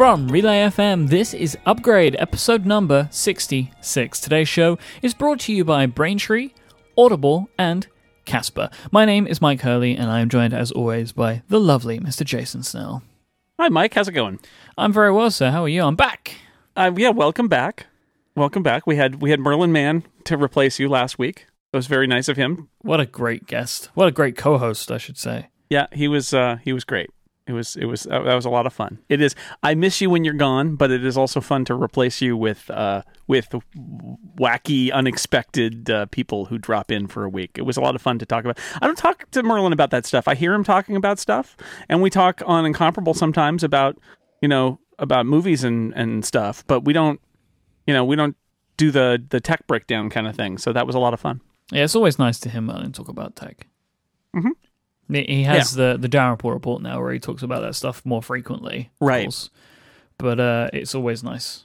From Relay FM, this is Upgrade, episode number 66. Today's show is brought to you by Braintree, Audible, and Casper. My name is Myke Hurley, and I am joined, as always, by the lovely Mr. Jason Snell. Hi, Myke. How's it going? I'm very well, sir. How are you? I'm back. Uh, yeah, welcome back. Welcome back. We had we had Merlin Mann to replace you last week. It was very nice of him. What a great guest. What a great co-host, I should say. Yeah, he was uh, he was great. It was it was that was a lot of fun. It is. I miss you when you're gone, but it is also fun to replace you with uh, with wacky, unexpected uh, people who drop in for a week. It was a lot of fun to talk about. I don't talk to Merlin about that stuff. I hear him talking about stuff, and we talk on Incomparable sometimes about you know about movies and and stuff, but we don't you know we don't do the the tech breakdown kind of thing. So that was a lot of fun. Yeah, it's always nice to hear Merlin talk about tech. Mhm. He has the the Dalrymple Report now, where he talks about that stuff more frequently, Right. course. But uh, it's always nice.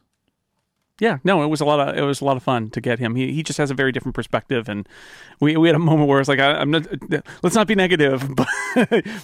Yeah, no, it was a lot of it was a lot of fun to get him. He he just has a very different perspective, and we we had a moment where it's like I, I'm not let's not be negative, but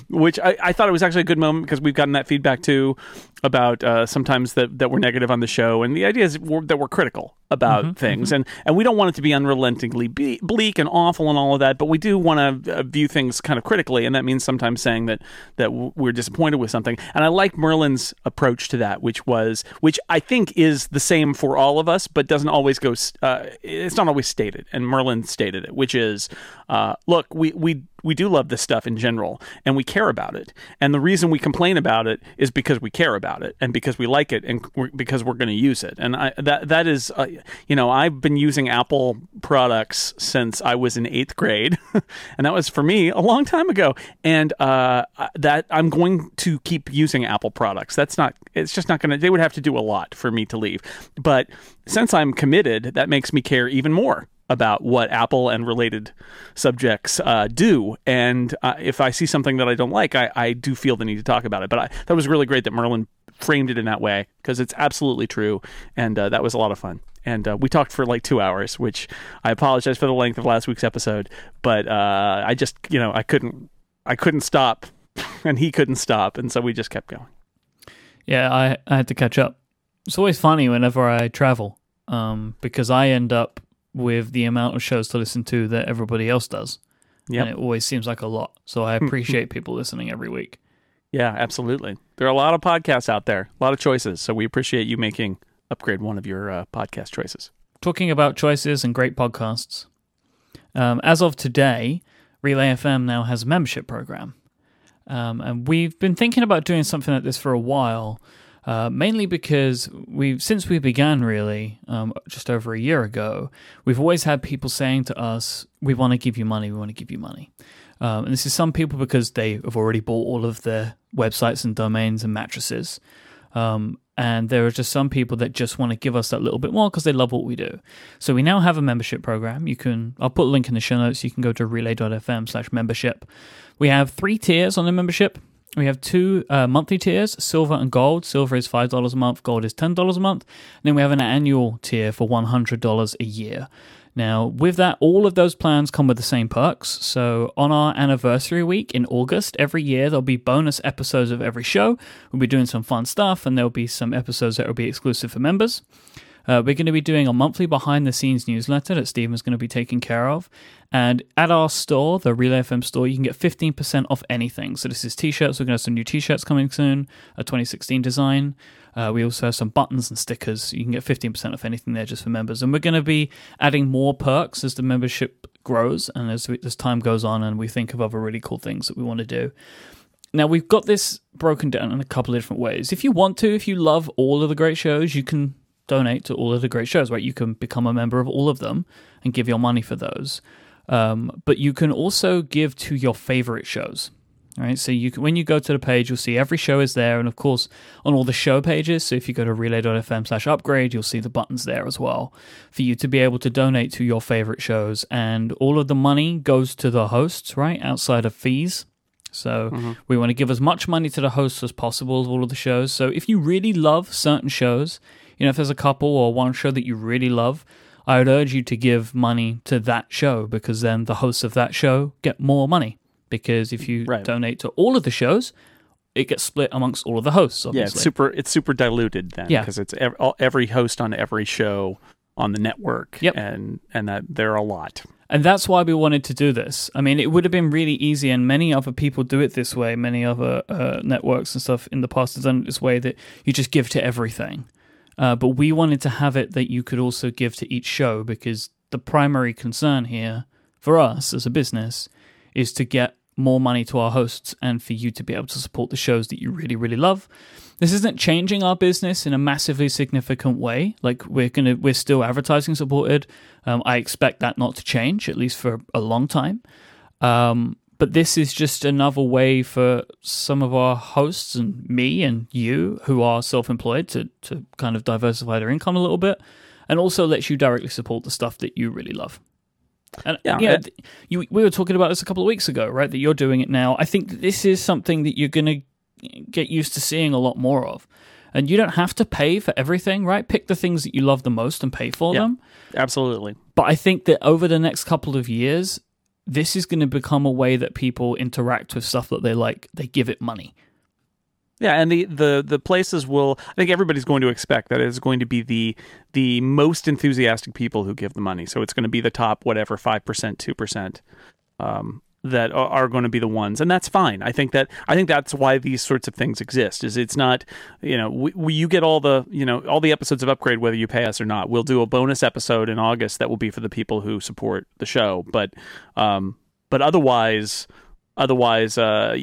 which I, I thought it was actually a good moment because we've gotten that feedback too about uh, sometimes that that we're negative on the show, and the idea is we're, that we're critical about things, and and we don't want it to be unrelentingly be- bleak and awful and all of that, but we do want to uh, view things kind of critically, and that means sometimes saying that that w- we're disappointed with something. And I like Merlin's approach to that, which was which I think is the same for all of us, but doesn't always go. Uh, it's not always stated, and Merlin stated it, which is, uh, look, we we we do love this stuff in general and we care about it. And the reason we complain about it is because we care about it and because we like it and we're, because we're going to use it. And I, that that is uh, you know I've been using Apple products since I was in 8th grade and that was for me a long time ago. And uh, that I'm going to keep using Apple products. That's not it's just not going to they would have to do a lot for me to leave. But since I'm committed that makes me care even more about what Apple and related subjects uh, do. And uh, if I see something that I don't like, I, I do feel the need to talk about it. But I, that was really great that Merlin framed it in that way because it's absolutely true. And uh, that was a lot of fun. And uh, we talked for like two hours, which I apologize for the length of last week's episode, but uh, I just, you know, I couldn't, I couldn't stop, and he couldn't stop, and so we just kept going. Yeah, I, I had to catch up. It's always funny whenever I travel, um, because I end up with the amount of shows to listen to that everybody else does. Yep. And it always seems like a lot. So I appreciate people listening every week. Yeah, absolutely. There are a lot of podcasts out there, a lot of choices. So we appreciate you making Upgrade one of your uh, podcast choices. Talking about choices and great podcasts. Um, as of today, Relay FM now has a membership program. Um, and we've been thinking about doing something like this for a while, uh, mainly because we've since we began really um, just over a year ago, we've always had people saying to us, "We want to give you money. We want to give you money." Um, and this is some people because they have already bought all of their websites and domains and mattresses. Um, and there are just some people that just want to give us that little bit more because they love what we do. So we now have a membership program. You can, I'll put a link in the show notes. You can go to relay.fm slash membership. We have three tiers on the membership. We have two uh, monthly tiers, silver and gold. Silver is $5 a month, gold is $10 a month. And then we have an annual tier for $100 a year. Now, with that, all of those plans come with the same perks. So, on our anniversary week in August, every year there'll be bonus episodes of every show. We'll be doing some fun stuff, and there'll be some episodes that will be exclusive for members. Uh, we're going to be doing a monthly behind the scenes newsletter that Stephen's going to be taking care of. And at our store, the Relay FM store, you can get 15% off anything. So this is t-shirts. We're going to have some new t-shirts coming soon, a 2016 design. Uh, we also have some buttons and stickers. You can get 15% off anything there just for members. And we're going to be adding more perks as the membership grows and as, we, as time goes on and we think of other really cool things that we want to do. Now, we've got this broken down in a couple of different ways. If you want to, if you love all of the great shows, you can donate to all of the great shows, right? You can become a member of all of them and give your money for those. Um, but you can also give to your favorite shows. All right, so you can, when you go to the page, you'll see every show is there, and of course on all the show pages. So if you go to relay.fm slash upgrade, you'll see the buttons there as well for you to be able to donate to your favorite shows, and all of the money goes to the hosts, right, outside of fees. So we want to give as much money to the hosts as possible of all of the shows. So if you really love certain shows, you know, if there's a couple or one show that you really love, I would urge you to give money to that show because then the hosts of that show get more money. Because if you Right. donate to all of the shows, it gets split amongst all of the hosts. Yeah, it's super. It's super diluted then. Yeah. because it's ev- all, every host on every show on the network. Yep. and and that there are a lot. And that's why we wanted to do this. I mean, it would have been really easy, and many other people do it this way. Many other uh, networks and stuff in the past have done it this way that you just give to everything. Uh, but we wanted to have it that you could also give to each show because the primary concern here for us as a business is to get more money to our hosts and for you to be able to support the shows that you really, really love. This isn't changing our business in a massively significant way. Like we're gonna, we're still advertising supported. Um, I expect that not to change at least for a long time. Um, but this is just another way for some of our hosts and me and you who are self-employed to to kind of diversify their income a little bit, and also lets you directly support the stuff that you really love. And Yeah, you, know, you we were talking about this a couple of weeks ago, right? That you're doing it now. I think this is something that you're going to get used to seeing a lot more of. And you don't have to pay for everything, right? Pick the things that you love the most and pay for Yeah. them. Absolutely. But I think that over the next couple of years, this is going to become a way that people interact with stuff that they like. They give it money. Yeah, and the, the the places will. I think everybody's going to expect that it's going to be the the most enthusiastic people who give the money. So it's going to be the top whatever five percent, two percent, um, that are, going to be the ones, and that's fine. I think that I think that's why these sorts of things exist. Is it's not you know we, we, you get all the you know all the episodes of Upgrade whether you pay us or not. We'll do a bonus episode in August that will be for the people who support the show, but um, but otherwise otherwise uh,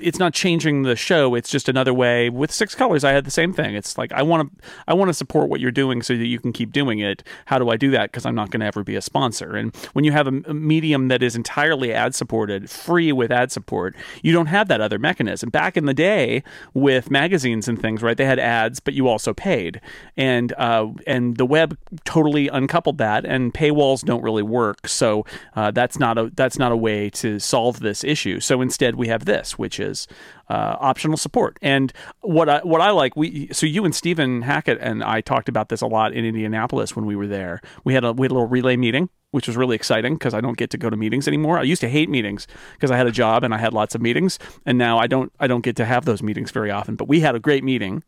it's not changing the show. It's just another way. With six colors i had the same thing. It's like i want to i want to support what you're doing so that you can keep doing it. How do i do that? Because i'm not going to ever be a sponsor. And when you have a, a medium that is entirely ad supported free with ad support you don't have that other mechanism. Back in the day with magazines and things right they had ads but you also paid. And uh, and the web totally uncoupled that and paywalls don't really work. So uh, that's not a that's not a way to solve this issue. So instead, we have this, which is uh, optional support. And what I what I like, we so you and Stephen Hackett and I talked about this a lot in Indianapolis when we were there. We had a we had a little relay meeting. Which was really exciting because I don't get to go to meetings anymore. I used to hate meetings because I had a job and I had lots of meetings, and now I don't. I don't get to have those meetings very often. But we had a great meeting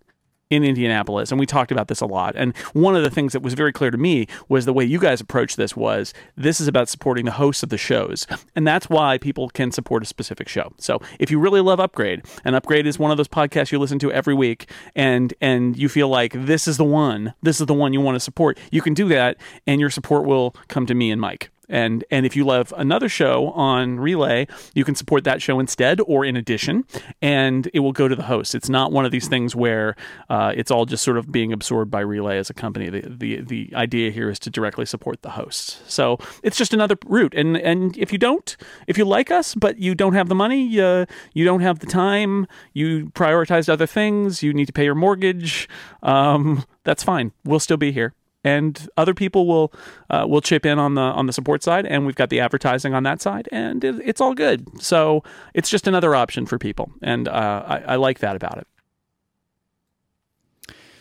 in Indianapolis, and we talked about this a lot. And one of the things that was very clear to me was the way you guys approach this was this is about supporting the hosts of the shows, and that's why people can support a specific show. So if you really love Upgrade, and Upgrade is one of those podcasts you listen to every week, and and you feel like this is the one, this is the one you want to support, you can do that, and your support will come to me and Myke. And and if you love another show on Relay, you can support that show instead or in addition, and it will go to the host. It's not one of these things where uh, it's all just sort of being absorbed by Relay as a company. The, the the idea here is to directly support the hosts. So it's just another route. And and if you don't, if you like us but you don't have the money, uh, you don't have the time, you prioritized other things, you need to pay your mortgage, um, that's fine. We'll still be here and other people will uh, will chip in on the on the support side, and we've got the advertising on that side, and it, it's all good. So it's just another option for people, and uh, I, I like that about it.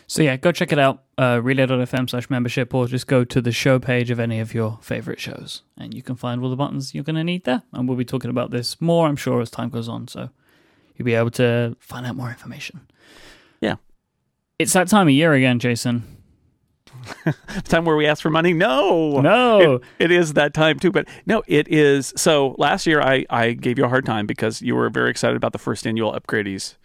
So yeah, go check it out, uh, relay.fm slash membership, or just go to the show page of any of your favorite shows, and you can find all the buttons you're going to need there. And we'll be talking about this more, I'm sure, as time goes on. So you'll be able to find out more information. Yeah. It's that time of year again, Jason. The time where we ask for money? No, No. It- it is that time too. But no, it is. So last year I I gave you a hard time because you were very excited about the first annual upgradies.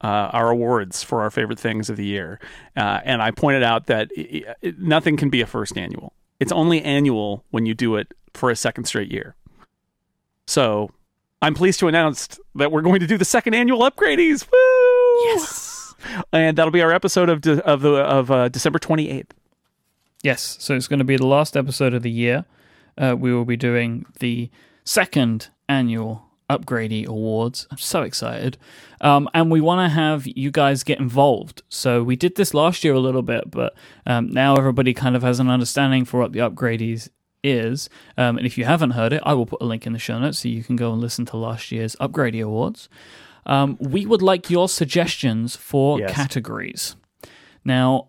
Uh, our awards for our favorite things of the year, uh, and I pointed out that i i nothing can be a first annual. It's only annual when you do it for a second straight year. So, I'm pleased to announce that we're going to do the second annual upgradies. Woo! Yes. and that'll be our episode of de- of the of uh, December 28th. Yes. So it's going to be the last episode of the year. Uh, we will be doing the second annual Upgradey Awards. I'm so excited. Um, and we want to have you guys get involved. So we did this last year a little bit, but um, now everybody kind of has an understanding for what the Upgradies is. Um, and if you haven't heard it, I will put a link in the show notes so you can go and listen to last year's Upgradey Awards. Um, we would like your suggestions for Yes. categories. Now,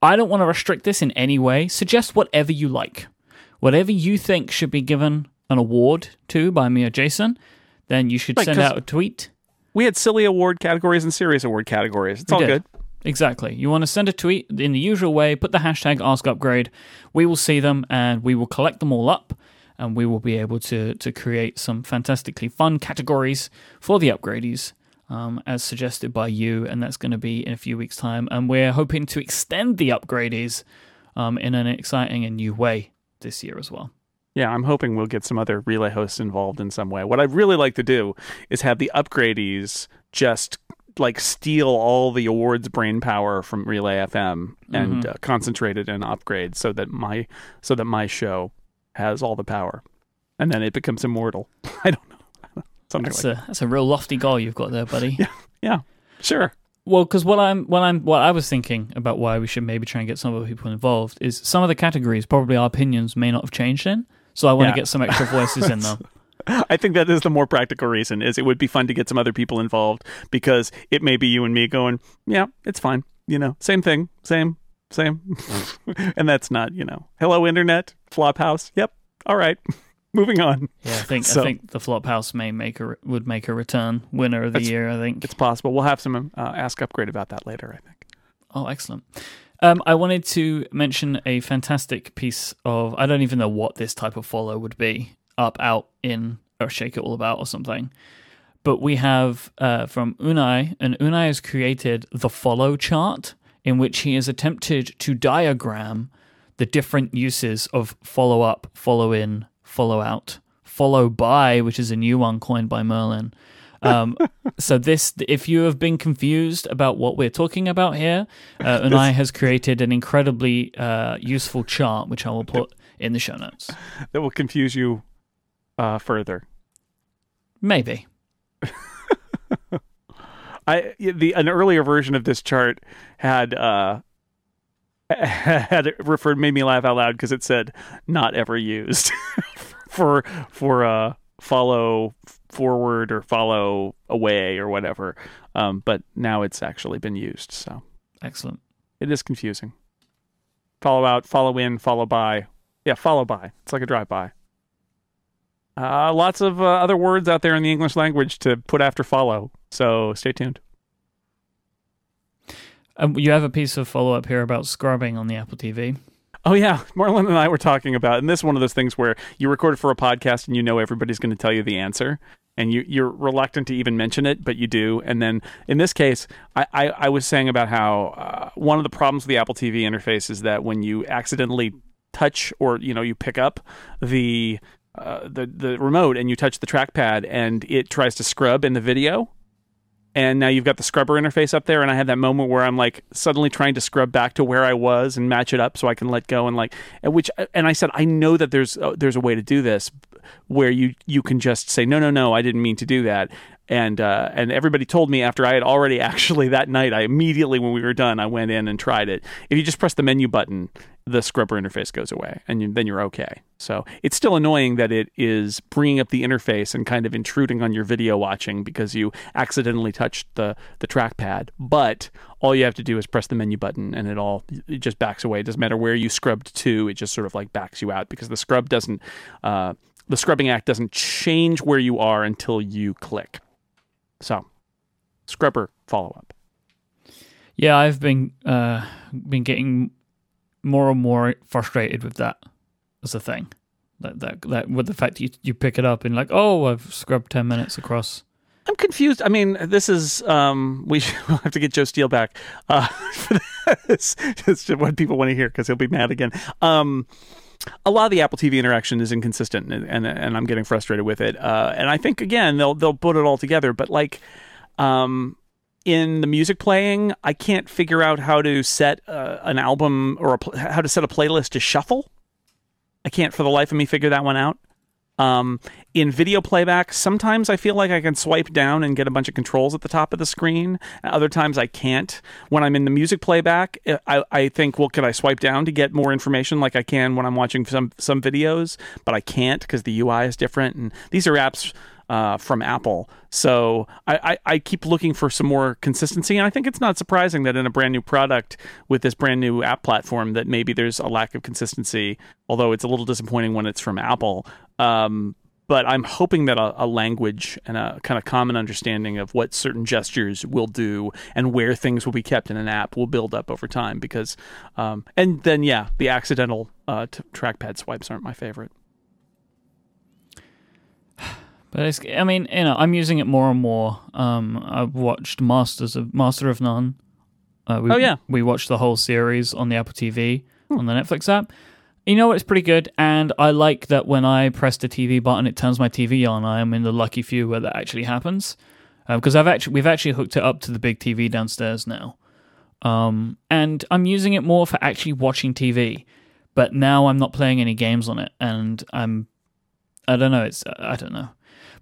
I don't want to restrict this in any way. Suggest whatever you like. Whatever you think should be given an award to by me or Jason, then you should send out a tweet. we had silly award categories and serious award categories. It's all did. good. Exactly. You want to send a tweet in the usual way, put the hashtag AskUpgrade. We will see them and we will collect them all up and we will be able to, to create some fantastically fun categories for the upgradies um, as suggested by you. And that's going to be in a few weeks' time. And we're hoping to extend the upgradies um, in an exciting and new way this year as well. Yeah, I'm hoping we'll get some other relay hosts involved in some way. What I'd really like to do is have the upgradies just like steal all the awards brain power from Relay FM and Mm-hmm. uh, concentrate it in upgrade so that my so that my show has all the power and then it becomes immortal. I don't know. Something That's like a that's a real lofty goal you've got there, buddy. that. Yeah. Sure. Well, because what I'm what I'm what I was thinking about why we should maybe try and get some other people involved is some of the categories probably our opinions may not have changed in. So I want Yeah. to get some extra voices in them. I think that is the more practical reason is it would be fun to get some other people involved because it may be you and me going, yeah, it's fine. You know, same thing, same, same. and that's not, you know, hello internet, Flophouse. Yep. All right. Moving on. Yeah, I think So- I think the Flophouse may make a would make a return winner of the year. I think. It's possible. We'll have some uh, ask upgrade about that later, I think. Oh, excellent. Um, I wanted to mention a fantastic piece of I don't even know what this type of follow would be up out in or shake it all about or something. But we have uh, from Unai, and Unai has created the follow chart in which he has attempted to diagram the different uses of follow up, follow in, follow out, follow by, which is a new one coined by Merlin. Um, so this, if you have been confused about what we're talking about here, uh, Unai has created an incredibly uh, useful chart, which I will put in the show notes. That will confuse you uh, further. Maybe. I the an earlier version of this chart had uh had it referred made me laugh out loud because it said not ever used. For for uh follow forward or follow away or whatever. Um but now it's actually been used so. Excellent. it is confusing. Follow out follow in follow by. Yeah follow by. It's like a drive by. Uh lots of uh, other words out there in the english language to put after follow so stay tuned Um, you have a piece of follow up here about scrubbing on the Apple TV. Oh yeah, Merlin and I were talking about, and this is one of those things where you record for a podcast and you know everybody's going to tell you the answer, and you you're reluctant to even mention it, but you do. And then in this case, I I, I was saying about how uh, one of the problems with the Apple TV interface is that when you accidentally touch or you know you pick up the uh, the the remote and you touch the trackpad and it tries to scrub in the video and now you've got the scrubber interface up there and i had that moment where i'm like suddenly trying to scrub back to where i was and match it up so i can let go and like which and i said i know that there's uh, there's a way to do this where you you can just say no no no i didn't mean to do that and uh, and everybody told me after I had already actually that night I immediately when we were done I went in and tried it. If you just press the menu button, the scrubber interface goes away, and you, then you're okay. So it's still annoying that it is bringing up the interface and kind of intruding on your video watching because you accidentally touched the the trackpad. But all you have to do is press the menu button, and it all it just backs away. It doesn't matter where you scrubbed to; it just sort of like backs you out because the scrub doesn't. Uh, the scrubbing act doesn't change where you are until you click. So, scrubber follow up. Yeah, I've been uh, been getting more and more frustrated with that as a thing. That that that with the fact that you you pick it up and like, oh, I've scrubbed ten minutes across. I'm confused. I mean, this is um, we should, we'll have to get Joe Steel back uh, for this. It's what people want to hear because he'll be mad again. Um, a lot of the Apple TV interaction is inconsistent, and and, and I'm getting frustrated with it. Uh, and I think again they'll they'll put it all together, but like. Um, in the music playing, I can't figure out how to set uh, an album or pl- how to set a playlist to shuffle. I can't for the life of me figure that one out. Um, in video playback, sometimes I feel like I can swipe down and get a bunch of controls at the top of the screen. Other times I can't. When I'm in the music playback, I, I think, well, could I swipe down to get more information like I can when I'm watching some some videos? But I can't because the UI is different. And these are apps uh, from Apple. So I, I, I keep looking for some more consistency, and I think it's not surprising that in a brand new product with this brand new app platform that maybe there's a lack of consistency. Although it's a little disappointing when it's from Apple. Um, but I'm hoping that a, a, language and a kind of common understanding of what certain gestures will do and where things will be kept in an app will build up over time. Because, um, and then yeah, the accidental uh, t- trackpad swipes aren't my favorite. But it's, I mean, you know, I'm using it more and more. Um, I've watched Masters of Master of None. Uh, we, oh yeah, we watched the whole series on the Apple TV hmm. on the Netflix app. You know what? It's pretty good, and I like that when I press the TV button, it turns my TV on. I am in the lucky few where that actually happens, because uh, I've actually we've actually hooked it up to the big TV downstairs now, um, and I'm using it more for actually watching TV. But now I'm not playing any games on it, and I'm I don't know. It's I don't know.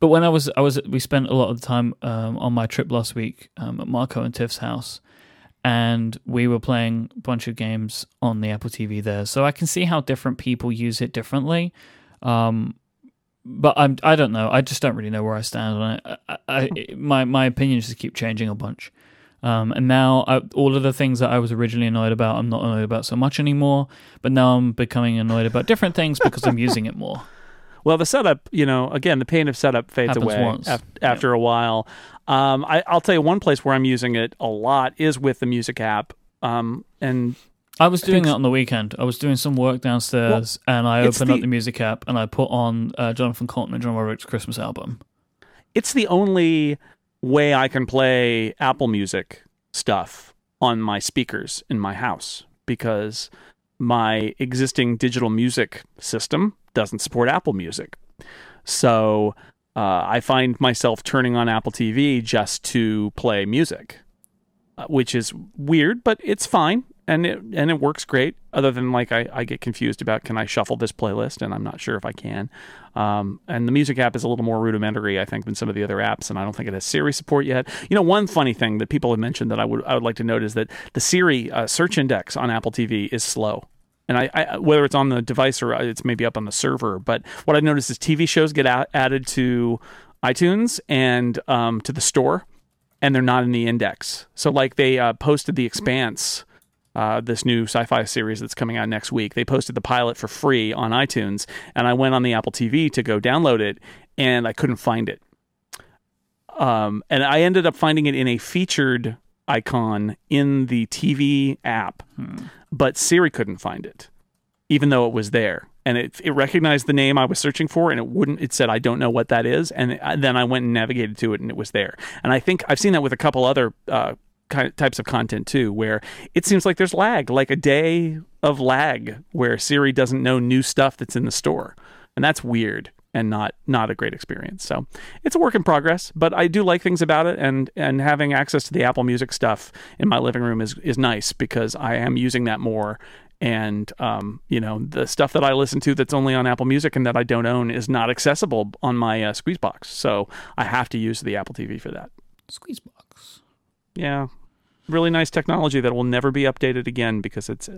But when I was, I was, we spent a lot of time um, on my trip last week um, at Marco and Tiff's house, and we were playing a bunch of games on the Apple TV there. So I can see how different people use it differently. Um, but I'm, I don't know. I just don't really know where I stand on it. I, I, my my opinions just keep changing a bunch. Um, and now I, all of the things that I was originally annoyed about, I'm not annoyed about so much anymore. But now I'm becoming annoyed about different things because I'm using it more. Well, the setup, you know, again, the pain of setup fades Happens away af- after a while. Um, I, will tell you one place where I'm using it a lot is with the music app. Um, and I was doing that on the weekend. I was doing some work downstairs, well, and I opened the, up the music app and I put on uh, Jonathan Coulton and John Roderick's Christmas album. It's the only way I can play Apple Music stuff on my speakers in my house because my existing digital music system doesn't support Apple Music. So uh, I find myself turning on Apple TV just to play music, uh, which is weird, but it's fine and it and it works great. Other than like I, I get confused about can I shuffle this playlist, and I'm not sure if I can. Um, and the music app is a little more rudimentary, I think, than some of the other apps, and I don't think it has Siri support yet. You know, one funny thing that people have mentioned that I would I would like to note is that the Siri uh, search index on Apple TV is slow and I, I, whether it's on the device or it's maybe up on the server. But what I've noticed is TV shows get a- added to iTunes and um, to the store, and they're not in the index. So like they uh, posted The Expanse. Uh, this new sci-fi series that's coming out next week. They posted the pilot for free on iTunes, and I went on the Apple TV to go download it, and I couldn't find it. Um, and I ended up finding it in a featured icon in the TV app, hmm. but Siri couldn't find it, even though it was there. And it, it recognized the name I was searching for, and it wouldn't. It said, "I don't know what that is." And then I went and navigated to it, and it was there. And I think I've seen that with a couple other uh, kind of types of content too, where it seems like there's lag, like a day of lag, where Siri doesn't know new stuff that's in the store, and that's weird and not not a great experience. So it's a work in progress, but I do like things about it, and and having access to the Apple Music stuff in my living room is is nice because I am using that more. And um, you know the stuff that I listen to that's only on Apple Music and that I don't own is not accessible on my uh, Squeezebox, so I have to use the Apple TV for that. Squeezebox, yeah, really nice technology that will never be updated again because it's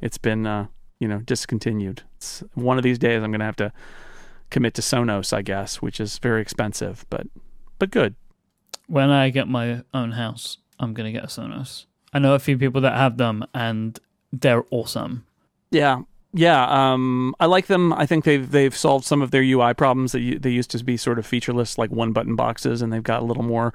it's been uh, you know discontinued. It's one of these days I'm gonna have to commit to Sonos, I guess, which is very expensive, but but good. When I get my own house, I'm gonna get a Sonos. I know a few people that have them, and they're awesome. Yeah, yeah. Um, I like them. I think they've they've solved some of their UI problems that you, they used to be sort of featureless, like one button boxes, and they've got a little more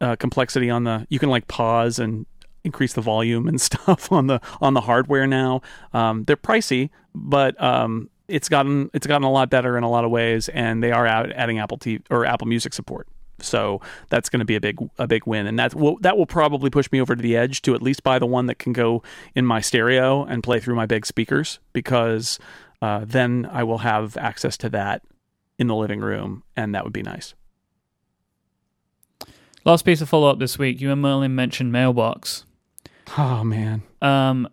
uh, complexity on the. You can like pause and increase the volume and stuff on the on the hardware now. Um, they're pricey, but um, it's gotten it's gotten a lot better in a lot of ways, and they are out adding Apple TV or Apple Music support. So that's going to be a big a big win, and that will that will probably push me over to the edge to at least buy the one that can go in my stereo and play through my big speakers because uh, then I will have access to that in the living room, and that would be nice. Last piece of follow up this week. You and Merlin mentioned Mailbox. Oh man. Um,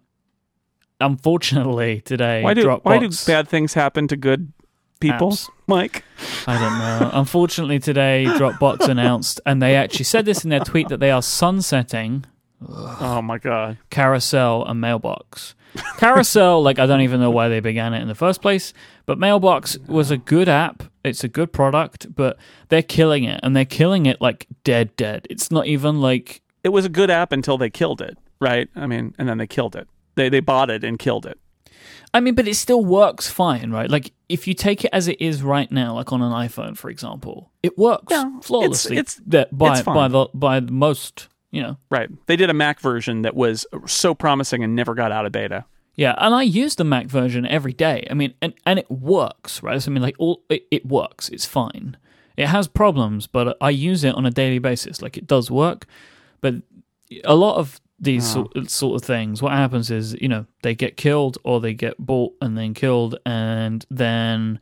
unfortunately today why do Dropbox, why do bad things happen to good people apps. Myke? I don't know. Unfortunately today dropbox announced and they actually said this in their tweet that they are sunsetting oh my god. Carousel and mailbox. Carousel like i don't even know why they began it in the first place but mailbox was a good app. It's a good product but they're killing it and they're killing it like dead dead. It's not even like it was a good app until they killed it right? I mean and then they killed it they they bought it and killed it. I mean, but it still works fine, right? Like if you take it as it is right now, like on an iPhone, for example, it works Yeah, flawlessly. it's- it's- that by it's by the by the most, you know. Right. They did a Mac version that was so promising and never got out of beta. Yeah, and I use the Mac version every day. I mean, and and it works, right? So, I mean, like all it, it works. It's fine. It has problems, but I use it on a daily basis. Like it does work, but a lot of these ah. sort, sort of things, what happens is, you know, they get killed or they get bought and then killed, and then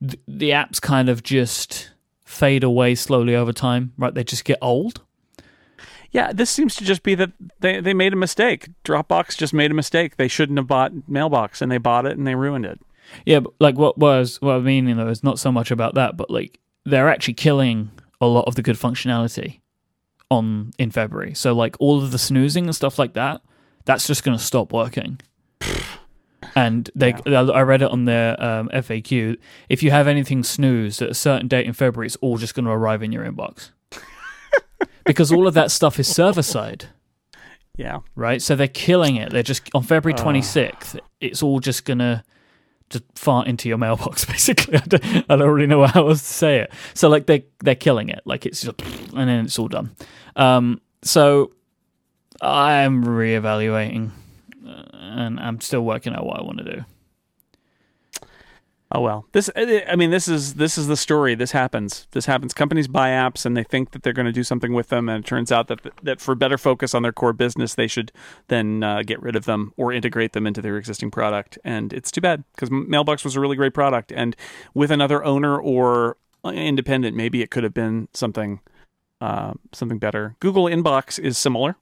th- the apps kind of just fade away slowly over time, right? They just get old. Yeah, this seems to just be that they, they made a mistake. Dropbox just made a mistake. They shouldn't have bought Mailbox, and they bought it and they ruined it. Yeah, but like what was what I mean, you know, is not so much about that, but like they're actually killing a lot of the good functionality on in February. So like all of the snoozing and stuff like that, that's just going to stop working. And they, I read it on their um, FAQ. If you have anything snoozed at a certain date in February, it's all just going to arrive in your inbox because all of that stuff is server side Yeah. right? So they're killing it. They're just on February Ah. 26th. It's all just gonna just fart into your mailbox. Basically, I don't, I don't really know how else to say it. So like they they're killing it. Like it's just and then it's all done. Um, so I'm reevaluating, uh, and I'm still working out what I want to do. Oh well. This I mean this is this is the story. This happens. This happens. Companies buy apps and they think that they're going to do something with them and it turns out that that for better focus on their core business they should then uh, get rid of them or integrate them into their existing product and it's too bad because Mailbox was a really great product and with another owner or independent maybe it could have been something uh, something better. Google Inbox is similar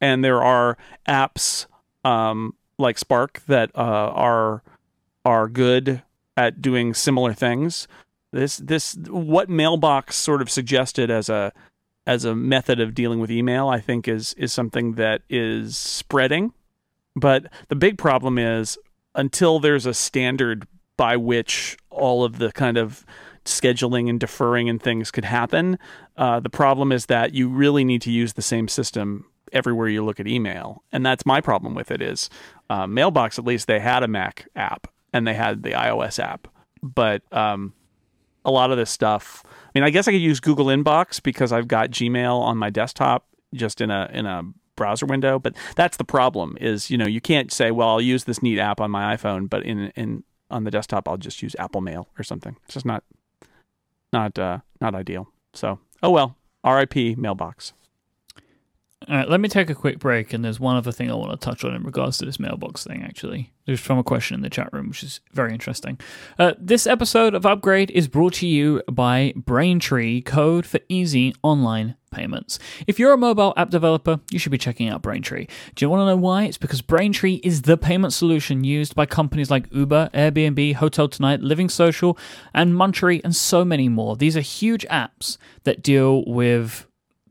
and there are apps um, like Spark that uh, are are good at doing similar things. This this what Mailbox sort of suggested as a as a method of dealing with email, I think is is something that is spreading. But the big problem is until there's a standard by which all of the kind of scheduling and deferring and things could happen, uh, the problem is that you really need to use the same system everywhere you look at email, and that's my problem with it. Is uh, Mailbox at least they had a Mac app and they had the iOS app, but um, a lot of this stuff. I mean, I guess I could use Google Inbox because I've got Gmail on my desktop just in a in a browser window. But that's the problem. Is you know you can't say, well, I'll use this neat app on my iPhone, but in in on the desktop I'll just use Apple Mail or something. It's just not not uh, not ideal. So oh well. R.I.P. Mailbox. All right, let me take a quick break, and there's one other thing I want to touch on in regards to this mailbox thing, actually. There's from a question in the chat room, which is very interesting. Uh, this episode of Upgrade is brought to you by Braintree, code for easy online payments. If you're a mobile app developer, you should be checking out Braintree. Do you want to know why? It's because Braintree is the payment solution used by companies like Uber, Airbnb, Hotel Tonight, Living Social, and Munchery, and so many more. These are huge apps that deal with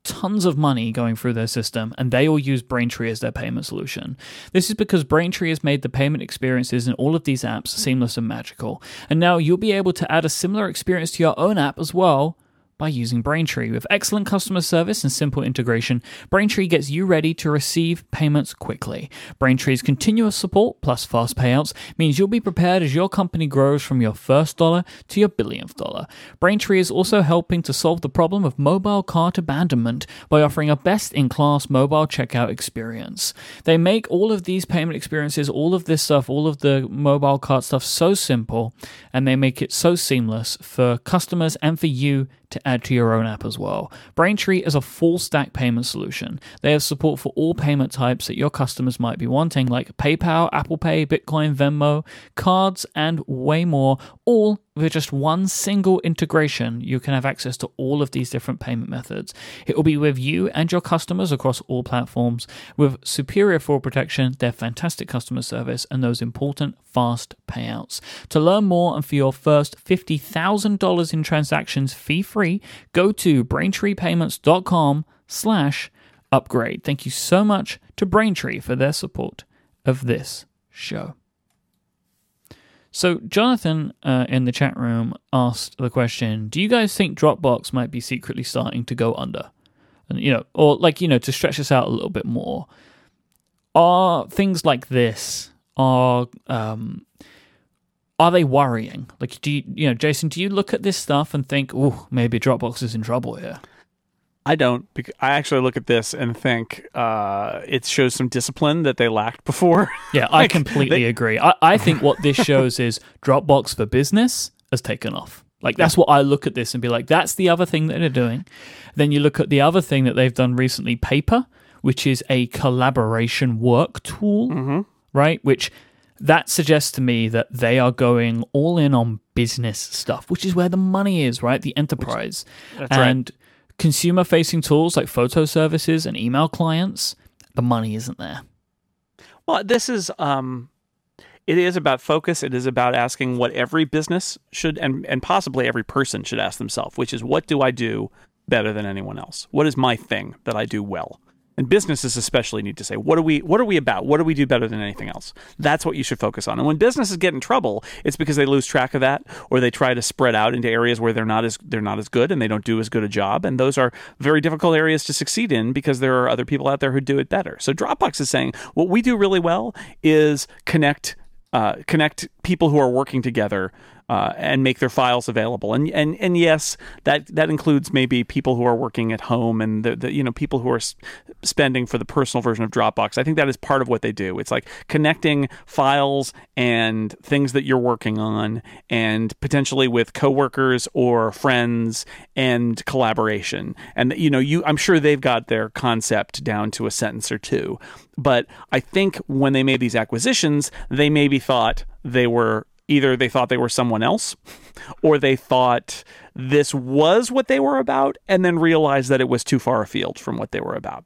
tons of money going through their system, and they all use Braintree as their payment solution. This is because Braintree has made the payment experiences in all of these apps seamless and magical. And now you'll be able to add a similar experience to your own app as well by using Braintree. With excellent customer service and simple integration, Braintree gets you ready to receive payments quickly. Braintree's continuous support plus fast payouts means you'll be prepared as your company grows from your first dollar to your billionth dollar. Braintree is also helping to solve the problem of mobile cart abandonment by offering a best in class mobile checkout experience. They make all of these payment experiences, all of this stuff, all of the mobile cart stuff so simple, and they make it so seamless for customers and for you to add to your own app as well. Braintree is a full stack payment solution. They have support for all payment types that your customers might be wanting, like PayPal, Apple Pay, Bitcoin, Venmo, cards, and way more, all with just one single integration, you can have access to all of these different payment methods. It will be with you and your customers across all platforms with superior fraud protection, their fantastic customer service, and those important fast payouts. To learn more and for your first $50,000 in transactions fee free, go to braintreepayments.com slash upgrade. Thank you so much to Braintree for their support of this show. So, Jonathan uh, in the chat room asked the question Do you guys think Dropbox might be secretly starting to go under? And, you know, or like, you know, to stretch this out a little bit more, are things like this, are um, are they worrying? Like, do you, you know, Jason? Do you look at this stuff and think, "Oh, maybe Dropbox is in trouble here"? I don't. I actually look at this and think uh, it shows some discipline that they lacked before. Yeah, I completely they, agree. I, I think what this shows is Dropbox for business has taken off. Like that's what I look at this and be like, that's the other thing that they're doing. Then you look at the other thing that they've done recently, Paper, which is a collaboration work tool, mm-hmm. right? Which that suggests to me that they are going all in on business stuff, which is where the money is, right? The enterprise. Which, and right. Consumer facing tools like photo services and email clients, the money isn't there. Well, this is um it is about focus. It is about asking what every business should and, and possibly every person should ask themselves, which is what do I do better than anyone else? What is my thing that I do well? And businesses especially need to say what are we what are we about? What do we do better than anything else? That's what you should focus on. And when businesses get in trouble it's because they lose track of that or they try to spread out into areas where they're not as they're not as good and they don't do as good a job. And those are very difficult areas to succeed in because there are other people out there who do it better. So dropbox is saying what we do really well is connect uh, connect people who are working together uh, and make their files available. And and and yes, that that includes maybe people who are working at home and the, the you know people who are spending for the personal version of Dropbox. I think that is part of what they do. It's like connecting files and things that you're working on, and potentially with coworkers or friends and collaboration. And you know, you I'm sure they've got their concept down to a sentence or two. But I think when they made these acquisitions, they maybe thought they were either they thought they were someone else or they thought this was what they were about and then realized that it was too far afield from what they were about.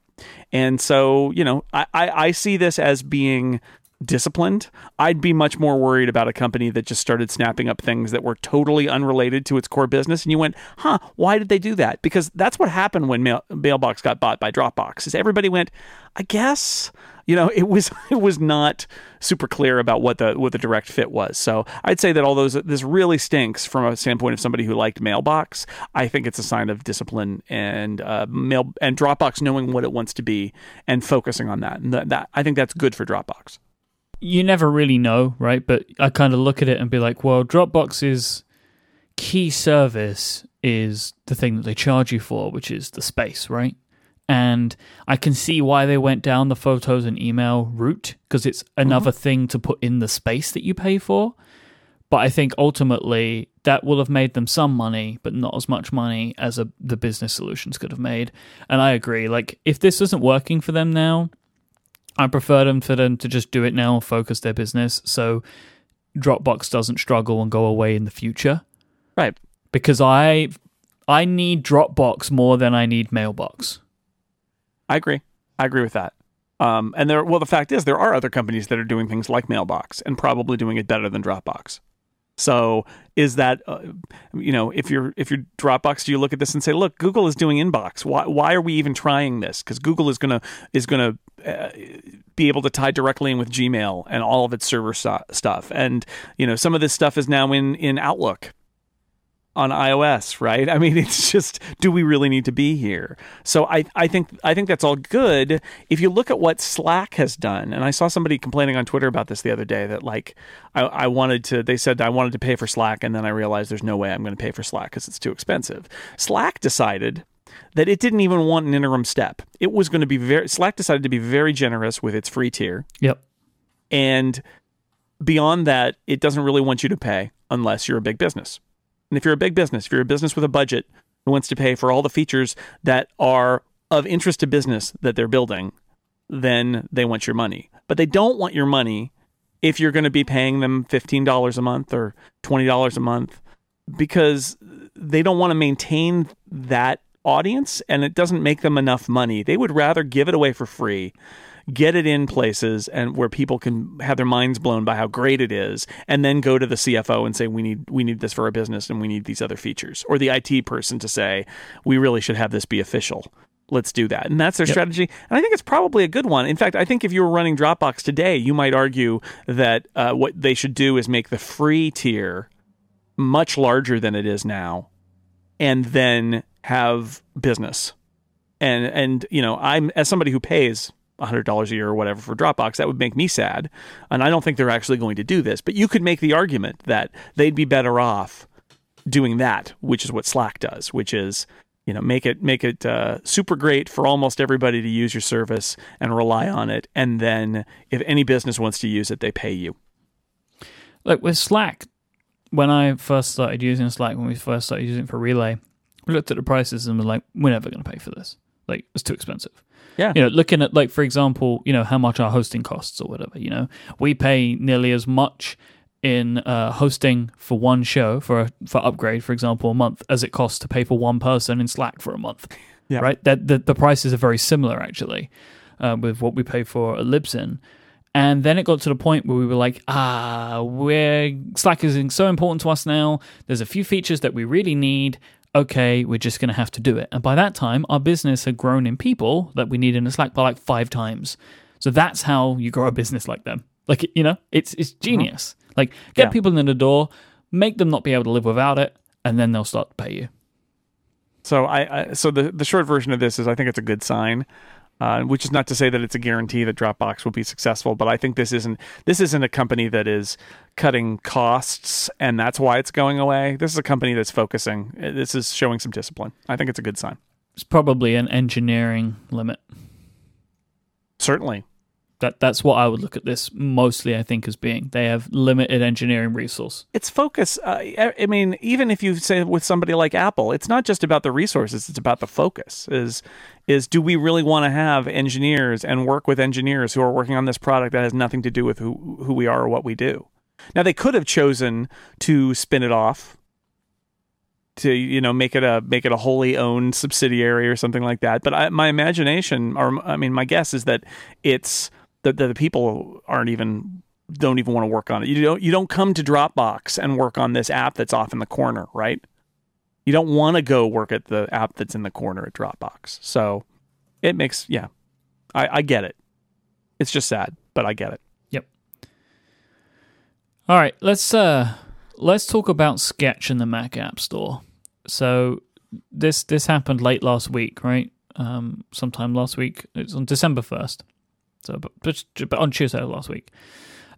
And so, you know, I, I, I see this as being disciplined. I'd be much more worried about a company that just started snapping up things that were totally unrelated to its core business. And you went, huh, why did they do that? Because that's what happened when Mail- Mailbox got bought by Dropbox is everybody went, I guess you know it was it was not super clear about what the what the direct fit was. So i'd say that all those this really stinks from a standpoint of somebody who liked mailbox i think it's a sign of discipline and uh, mail and dropbox knowing what it wants to be and focusing on that. And that, that i think that's good for dropbox. You never really know right? But i kind of look at it and be like well dropbox's key service is the thing that they charge you for which is the space right and I can see why they went down the photos and email route because it's another mm-hmm. thing to put in the space that you pay for. But I think ultimately that will have made them some money, but not as much money as a, the business solutions could have made. And I agree. Like, if this isn't working for them now, I prefer them for them to just do it now and focus their business so Dropbox doesn't struggle and go away in the future. Right. Because I I need Dropbox more than I need Mailbox. I agree. I agree with that. Um, and there, well, the fact is, there are other companies that are doing things like Mailbox and probably doing it better than Dropbox. So, is that, uh, you know, if you're if you're Dropbox, do you look at this and say, look, Google is doing Inbox. Why why are we even trying this? Because Google is gonna is gonna uh, be able to tie directly in with Gmail and all of its server stuff. And you know, some of this stuff is now in in Outlook on iOS, right? I mean, it's just, do we really need to be here? So I, I think, I think that's all good. If you look at what Slack has done, and I saw somebody complaining on Twitter about this the other day that like, I, I wanted to, they said I wanted to pay for Slack, and then I realized there's no way I'm going to pay for Slack because it's too expensive. Slack decided that it didn't even want an interim step. It was going to be very, Slack decided to be very generous with its free tier. Yep. And beyond that, it doesn't really want you to pay unless you're a big business. And if you're a big business, if you're a business with a budget who wants to pay for all the features that are of interest to business that they're building, then they want your money. But they don't want your money if you're going to be paying them $15 a month or $20 a month because they don't want to maintain that audience and it doesn't make them enough money. They would rather give it away for free get it in places and where people can have their minds blown by how great it is and then go to the CFO and say we need we need this for our business and we need these other features or the IT person to say we really should have this be official let's do that. And that's their yep. strategy. And I think it's probably a good one. In fact, I think if you were running Dropbox today, you might argue that uh, what they should do is make the free tier much larger than it is now and then have business. And and you know, I'm as somebody who pays $100 a year or whatever for Dropbox. That would make me sad. And I don't think they're actually going to do this. But you could make the argument that they'd be better off doing that, which is what Slack does, which is you know make it make it uh, super great for almost everybody to use your service and rely on it and then if any business wants to use it they pay you Like with Slack, when I first started using Slack, when we first started using it for Relay, we looked at the prices and were like, we're never going to pay for this. Like, it's too expensive. Yeah. You know, looking at, like, for example, you know, how much our hosting costs or whatever, you know, we pay nearly as much in uh, hosting for one show for for upgrade, for example, a month as it costs to pay for one person in Slack for a month. Yeah. Right. That the, the prices are very similar actually uh, with what we pay for at Libsyn. And then it got to the point where we were like, ah, we're Slack is so important to us now. There's a few features that we really need. Okay, we're just going to have to do it. And by that time, our business had grown in people that we need in a Slack by like five times. So that's how you grow a business like them. Like you know, it's it's uh-huh. genius. Like get Yeah. people in the door, make them not be able to live without it, and then they'll start to pay you. So I, I so the the short version of this is I think it's a good sign. Uh, which is not to say that it's a guarantee that Dropbox will be successful, but I think this isn't this isn't a company that is cutting costs and that's why it's going away. This is a company that's focusing. Uh, This is showing some discipline. I think it's a good sign. It's probably an engineering limit. Certainly, That that's what I would look at this mostly. I think as being they have limited engineering resource. it's focus. Uh, I mean, even if you say with somebody like Apple, it's not just about the resources; it's about the focus. Is is do we really want to have engineers and work with engineers who are working on this product that has nothing to do with who who we are or what we do? Now they could have chosen to spin it off to you know make it a make it a wholly owned subsidiary or something like that. But I, my imagination, or I mean, my guess is that it's that the, the people aren't even don't even want to work on it. You don't you don't come to Dropbox and work on this app that's off in the corner, right? You don't want to go work at the app that's in the corner at Dropbox. So it makes yeah, I, I get it. It's just sad, but I get it. Yep. All right, let's uh let's talk about Sketch in the Mac App Store. So this this happened late last week, right? Um, sometime last week. It's on December first. So, but, but but on Tuesday last week,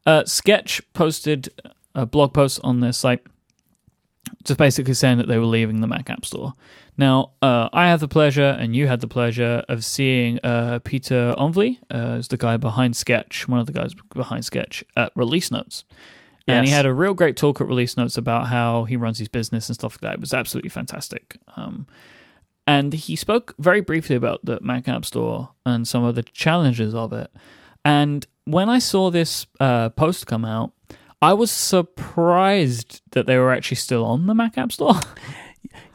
uh, Sketch posted a blog post on their site, just basically saying that they were leaving the Mac App Store. Now, uh, I had the pleasure, and you had the pleasure of seeing uh, Pieter Omvlee, uh, is the guy behind Sketch, one of the guys behind Sketch at Release Notes. And he had a real great talk at Release Notes about how he runs his business and stuff like that. It was absolutely fantastic. Um, and he spoke very briefly about the Mac App Store and some of the challenges of it. And when I saw this uh, post come out, I was surprised that they were actually still on the Mac App Store.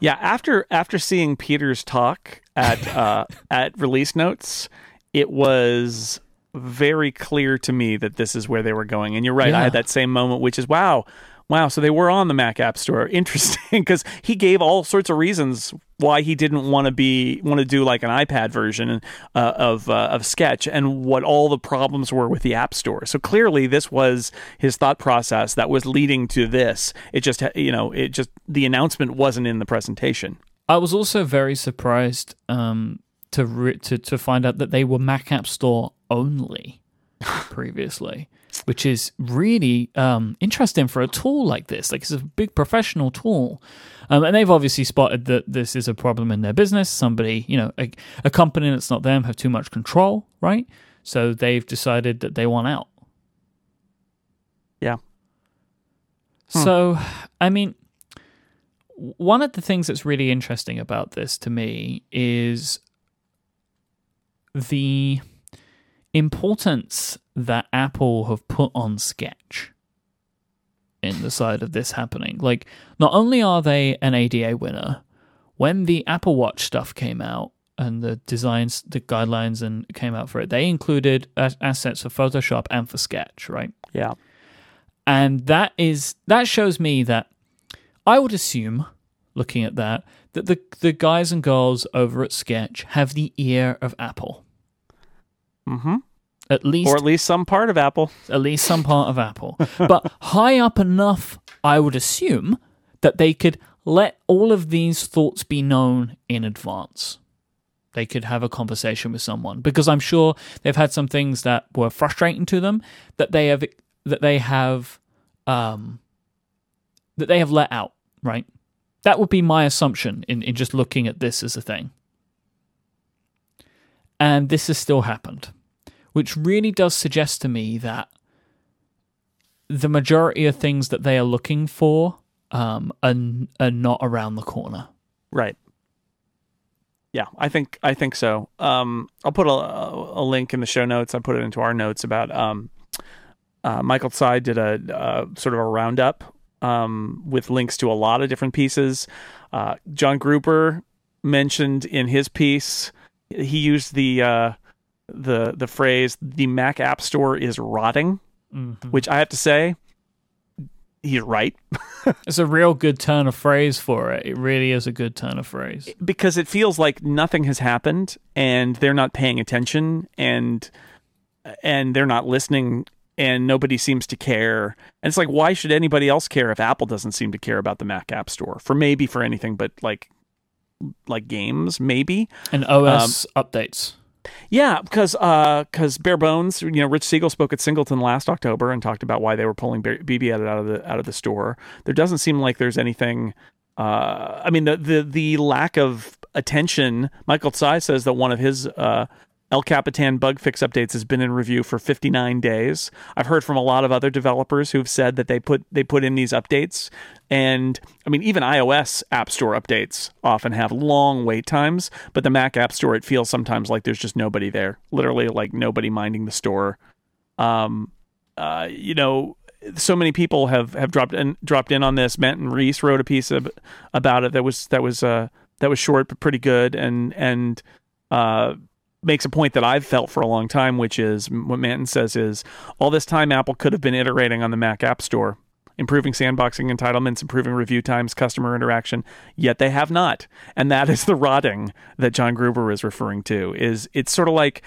Yeah, after after seeing Peter's talk at uh, at release notes, it was very clear to me that this is where they were going. And you're right, I had that same moment, which is wow, wow. So they were on the Mac App Store. Interesting, because he gave all sorts of reasons why he didn't want to be want to do like an iPad version uh, of uh, of Sketch, and what all the problems were with the App Store. So clearly, this was his thought process that was leading to this. It just you know, it just the announcement wasn't in the presentation. I was also very surprised um, to, re- to to find out that they were Mac App Store only previously, which is really um, interesting for a tool like this. Like it's a big professional tool, um, and they've obviously spotted that this is a problem in their business. Somebody, you know, a, a company that's not them have too much control, right? So they've decided that they want out. Yeah. So, I mean, one of the things that's really interesting about this to me is the importance that Apple have put on Sketch in the side of this happening. Like, not only are they an ADA winner, when the Apple Watch stuff came out and the designs, the guidelines, and came out for it, they included assets for Photoshop and for Sketch, right? Yeah. and that is that shows me that I would assume, looking at that, that the the guys and girls over at Sketch have the ear of Apple, Mm-hmm. At least Or at least some part of Apple. at least some part of Apple, but high up enough, I would assume that they could let all of these thoughts be known in advance. they could have a conversation with someone because I'm sure they've had some things that were frustrating to them that they have that they have um that they have let out, right? That would be my assumption in, in just looking at this as a thing. And this has still happened, which really does suggest to me that the majority of things that they are looking for um, are, are not around the corner. Right. Yeah, I think I think so. Um, I'll put a, a link in the show notes. I put it into our notes about um, uh, Michael Tsai did a uh, sort of a roundup um, with links to a lot of different pieces. Uh, John Gruber mentioned in his piece he used the uh, the the phrase "the Mac App Store is rotting," mm-hmm. which I have to say he's right. it's a real good turn of phrase for it. It really is a good turn of phrase. Because it feels like nothing has happened and they're not paying attention and and they're not listening and nobody seems to care. And it's like why should anybody else care if Apple doesn't seem to care about the Mac App Store? For maybe for anything but like like games maybe and OS um, updates. Yeah, because because uh, Bare Bones, you know, Rich Siegel spoke at Çingleton last October and talked about why they were pulling BB out of the out of the store. There doesn't seem like there's anything. Uh, I mean, the the the lack of attention. Michael Tsai says that one of his uh, El Capitan bug fix updates has been in review for 59 days. I've heard from a lot of other developers who've said that they put they put in these updates and I mean even iOS App Store updates often have long wait times, but the Mac App Store it feels sometimes like there's just nobody there. Literally like nobody minding the store. Um uh you know so many people have, have dropped in dropped in on this. Manton Reece wrote a piece of, about it that was that was uh that was short but pretty good and and uh makes a point that I've felt for a long time, which is what Manton says is all this time Apple could have been iterating on the Mac App Store, improving sandboxing entitlements, improving review times, customer interaction, yet they have not. And that is the rotting that John Gruber is referring to. Is it's sort of like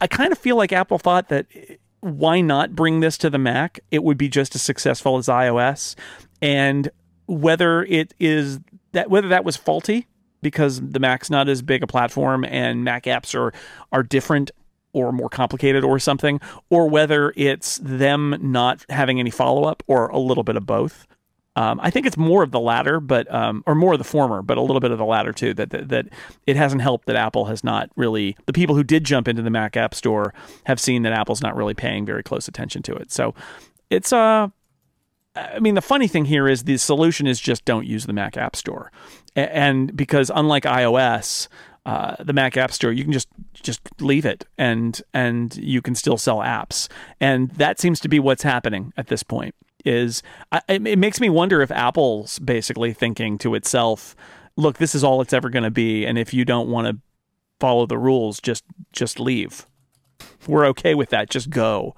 I kind of feel like Apple thought that eh, why not bring this to the Mac? It would be just as successful as iOS. And whether it is that whether that was faulty because the Mac's not as big a platform and Mac apps are are different or more complicated or something, or whether it's them not having any follow up or a little bit of both. Um, I think it's more of the latter, but um, or more of the former, but a little bit of the latter too. That, that, that it hasn't helped that Apple has not really. The people who did jump into the Mac App Store have seen that Apple's not really paying very close attention to it. So it's uh I mean, the funny thing here is the solution is just don't use the Mac App Store, and because unlike iOS, uh, the Mac App Store, you can just just leave it, and and you can still sell apps, and that seems to be what's happening at this point. Is I, it makes me wonder if Apple's basically thinking to itself, "Look, this is all it's ever going to be, and if you don't want to follow the rules, just just leave. We're okay with that. Just go,"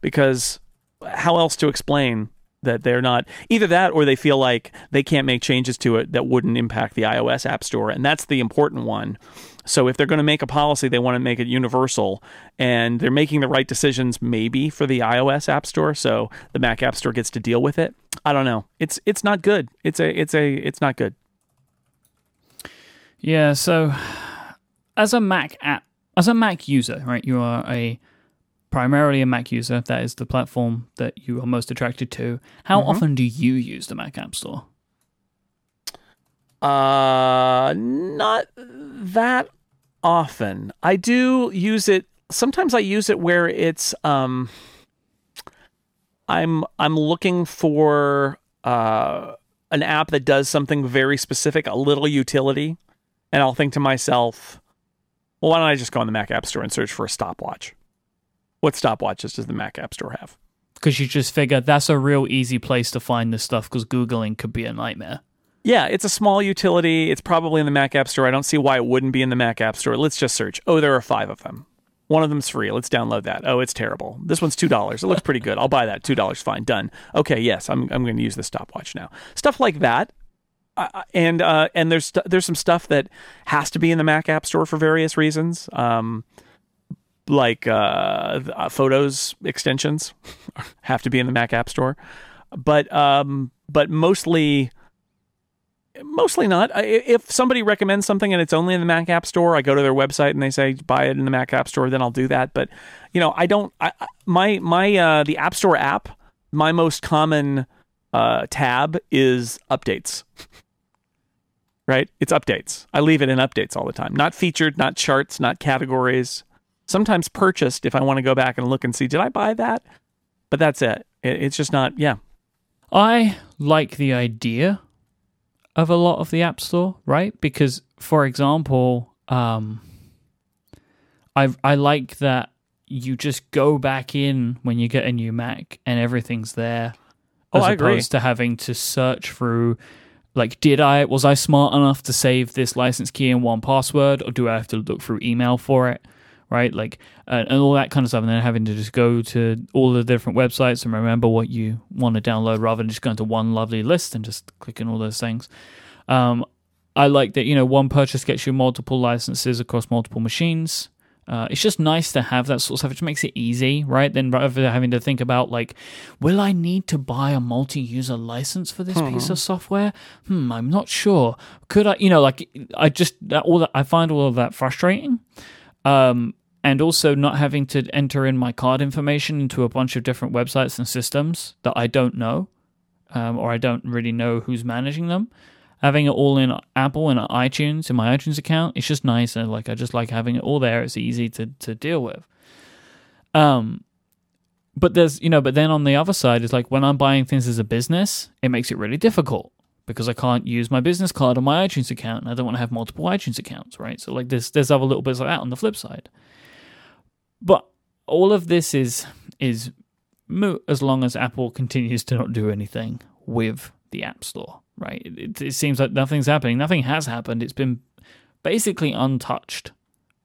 because how else to explain that they're not either that or they feel like they can't make changes to it that wouldn't impact the iOS app store and that's the important one. So if they're going to make a policy they want to make it universal and they're making the right decisions maybe for the iOS app store so the Mac app store gets to deal with it. I don't know. It's it's not good. It's a it's a it's not good. Yeah, so as a Mac app as a Mac user, right? You are a primarily a Mac user, that is the platform that you are most attracted to. How mm-hmm. often do you use the Mac App Store? Uh, not that often. I do use it. Sometimes I use it where it's um, I'm I'm looking for uh an app that does something very specific, a little utility, and I'll think to myself, well, why don't I just go on the Mac App Store and search for a stopwatch? What stopwatches does the Mac App Store have? Because you just figure that's a real easy place to find this stuff because Googling could be a nightmare. Yeah, it's a small utility. It's probably in the Mac App Store. I don't see why it wouldn't be in the Mac App Store. Let's just search. Oh, there are five of them. One of them's free. Let's download that. Oh, it's terrible. This one's two dollars. It looks pretty good. I'll buy that. Two dollars, fine, done. Okay, yes, I'm I'm going to use the stopwatch now. Stuff like that, uh, and uh, and there's there's some stuff that has to be in the Mac App Store for various reasons. Um, like uh, uh, photos extensions have to be in the Mac App Store, but um, but mostly Mostly not. If somebody recommends something and it's only in the Mac App Store, I go to their website and they say buy it in the Mac App Store. Then I'll do that. But you know, I don't. I- my my uh, the App Store app. My most common uh, tab is updates. right, it's updates. I leave it in updates all the time. Not featured, not charts, not categories. Sometimes purchased if I want to go back and look and see did I buy that. But that's it. it it's just not. Yeah, I like the idea of a lot of the App Store, right? Because, for example, um, I I like that you just go back in when you get a new Mac and everything's there, Oh, as I agree. opposed to having to search through. Like, did I was I smart enough to save this license key in one password, or do I have to look through email for it? Right, like, uh, and all that kind of stuff, and then having to just go to all the different websites and remember what you want to download rather than just going to one lovely list and just clicking all those things. Um, I like that you know one purchase gets you multiple licenses across multiple machines. Uh, it's just nice to have that sort of stuff. It just makes it easy, right? Then rather than having to think about like, will I need to buy a multi-user license for this piece of software? Hmm, I'm not sure. Could I? You know, like I just that, all that I find all of that frustrating. Um, and also not having to enter in my card information into a bunch of different websites and systems that I don't know, um, or I don't really know who's managing them. Having it all in Apple and iTunes in my iTunes account, it's just nice. Like I just like having it all there. It's easy to to deal with. Um, but there's you know, but then on the other side is like when I'm buying things as a business, it makes it really difficult because I can't use my business card on my iTunes account, and I don't want to have multiple iTunes accounts, right? So like there's there's other little bits like that on the flip side. But all of this is is moot as long as Apple continues to not do anything with the App Store, right? It, it seems like nothing's happening. Nothing has happened. It's been basically untouched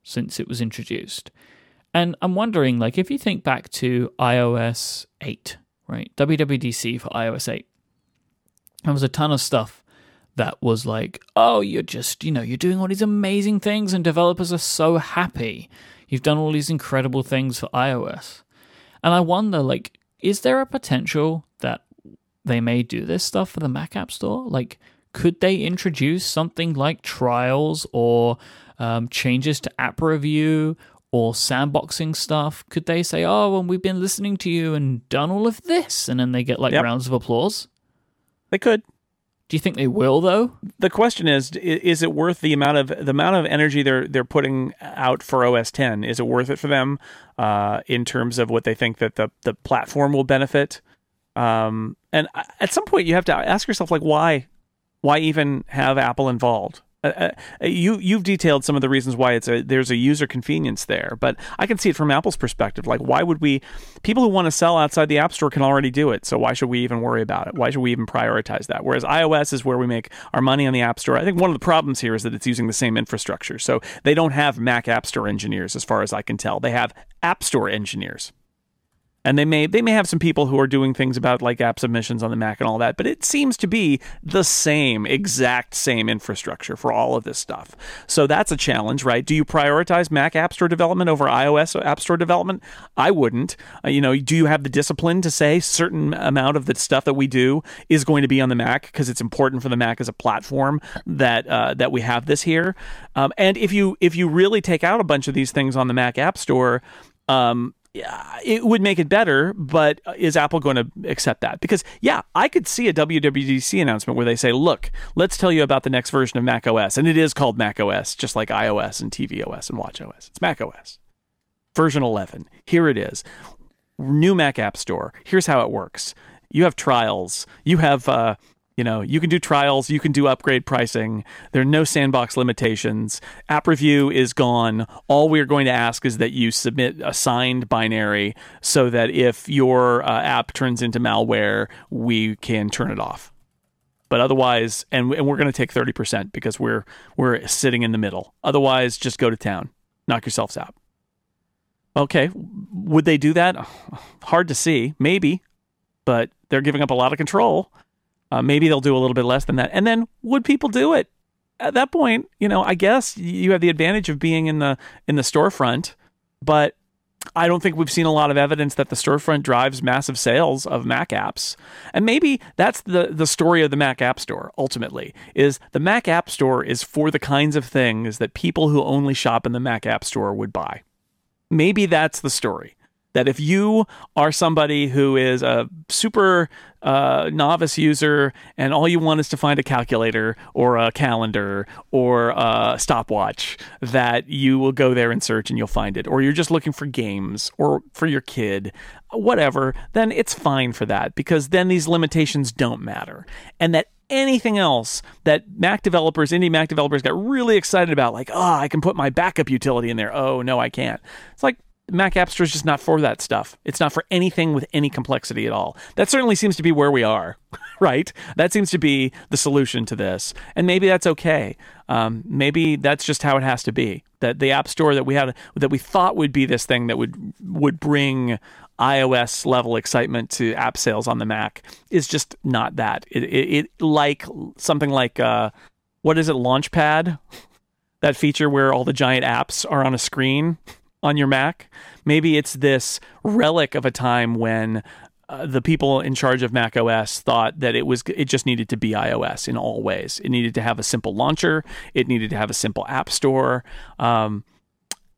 since it was introduced. And I'm wondering, like, if you think back to iOS 8, right? WWDC for iOS 8, there was a ton of stuff that was like, oh, you're just, you know, you're doing all these amazing things and developers are so happy. You've done all these incredible things for iOS. And I wonder, like, is there a potential that they may do this stuff for the Mac App Store? Like, could they introduce something like trials or um, changes to app review or sandboxing stuff? Could they say, oh, well, we've been listening to you and done all of this? And then they get like Yep. rounds of applause? They could. Do you think they will, though? the question is is it worth the amount of the amount of energy they're they're putting out for OS 10 is it worth it for them uh, in terms of what they think that the the platform will benefit um, and at some point you have to ask yourself like why why even have Apple involved uh, uh, you you've detailed some of the reasons why it's a there's a user convenience there, but I can see it from Apple's perspective. Like, why would we? People who want to sell outside the App Store can already do it. So why should we even worry about it? Why should we even prioritize that? Whereas iOS is where we make our money on the App Store. I think one of the problems here is that it's using the same infrastructure. So they don't have Mac App Store engineers, as far as I can tell. They have App Store engineers and they may they may have some people who are doing things about like app submissions on the Mac and all that, but it seems to be the same exact same infrastructure for all of this stuff. So that's a challenge, right? Do you prioritize Mac App Store development over iOS App Store development? I wouldn't. Uh, you know, do you have the discipline to say certain amount of the stuff that we do is going to be on the Mac because it's important for the Mac as a platform that uh, that we have this here? Um, and if you if you really take out a bunch of these things on the Mac App Store. Um, yeah, it would make it better, but is Apple going to accept that? Because yeah, I could see a WWDC announcement where they say, "Look, let's tell you about the next version of Mac OS," and it is called Mac OS, just like iOS and tvOS and watchOS. It's Mac OS, version 11. Here it is, new Mac App Store. Here's how it works. You have trials. You have. Uh, you know, you can do trials, you can do upgrade pricing. There are no sandbox limitations. App review is gone. All we're going to ask is that you submit a signed binary so that if your uh, app turns into malware, we can turn it off. But otherwise, and, and we're going to take 30% because we're we're sitting in the middle. Otherwise, just go to town. Knock yourselves out. Okay, would they do that? Hard to see. Maybe, but they're giving up a lot of control. Uh, maybe they'll do a little bit less than that. And then would people do it? At that point, you know, I guess you have the advantage of being in the in the storefront, but I don't think we've seen a lot of evidence that the storefront drives massive sales of Mac apps. And maybe that's the, the story of the Mac App Store, ultimately, is the Mac App Store is for the kinds of things that people who only shop in the Mac App Store would buy. Maybe that's the story that if you are somebody who is a super uh, novice user and all you want is to find a calculator or a calendar or a stopwatch, that you will go there and search and you'll find it. Or you're just looking for games or for your kid, whatever, then it's fine for that because then these limitations don't matter. And that anything else that Mac developers, indie Mac developers got really excited about, like, oh, I can put my backup utility in there. Oh, no, I can't. It's like, Mac App Store is just not for that stuff. It's not for anything with any complexity at all. That certainly seems to be where we are, right? That seems to be the solution to this, and maybe that's okay. Um, maybe that's just how it has to be. That the App Store that we had, that we thought would be this thing that would would bring iOS level excitement to app sales on the Mac is just not that. It, it, it like something like uh, what is it, Launchpad? That feature where all the giant apps are on a screen on your Mac. Maybe it's this relic of a time when uh, the people in charge of Mac OS thought that it was it just needed to be iOS in all ways. It needed to have a simple launcher. It needed to have a simple app store. Um,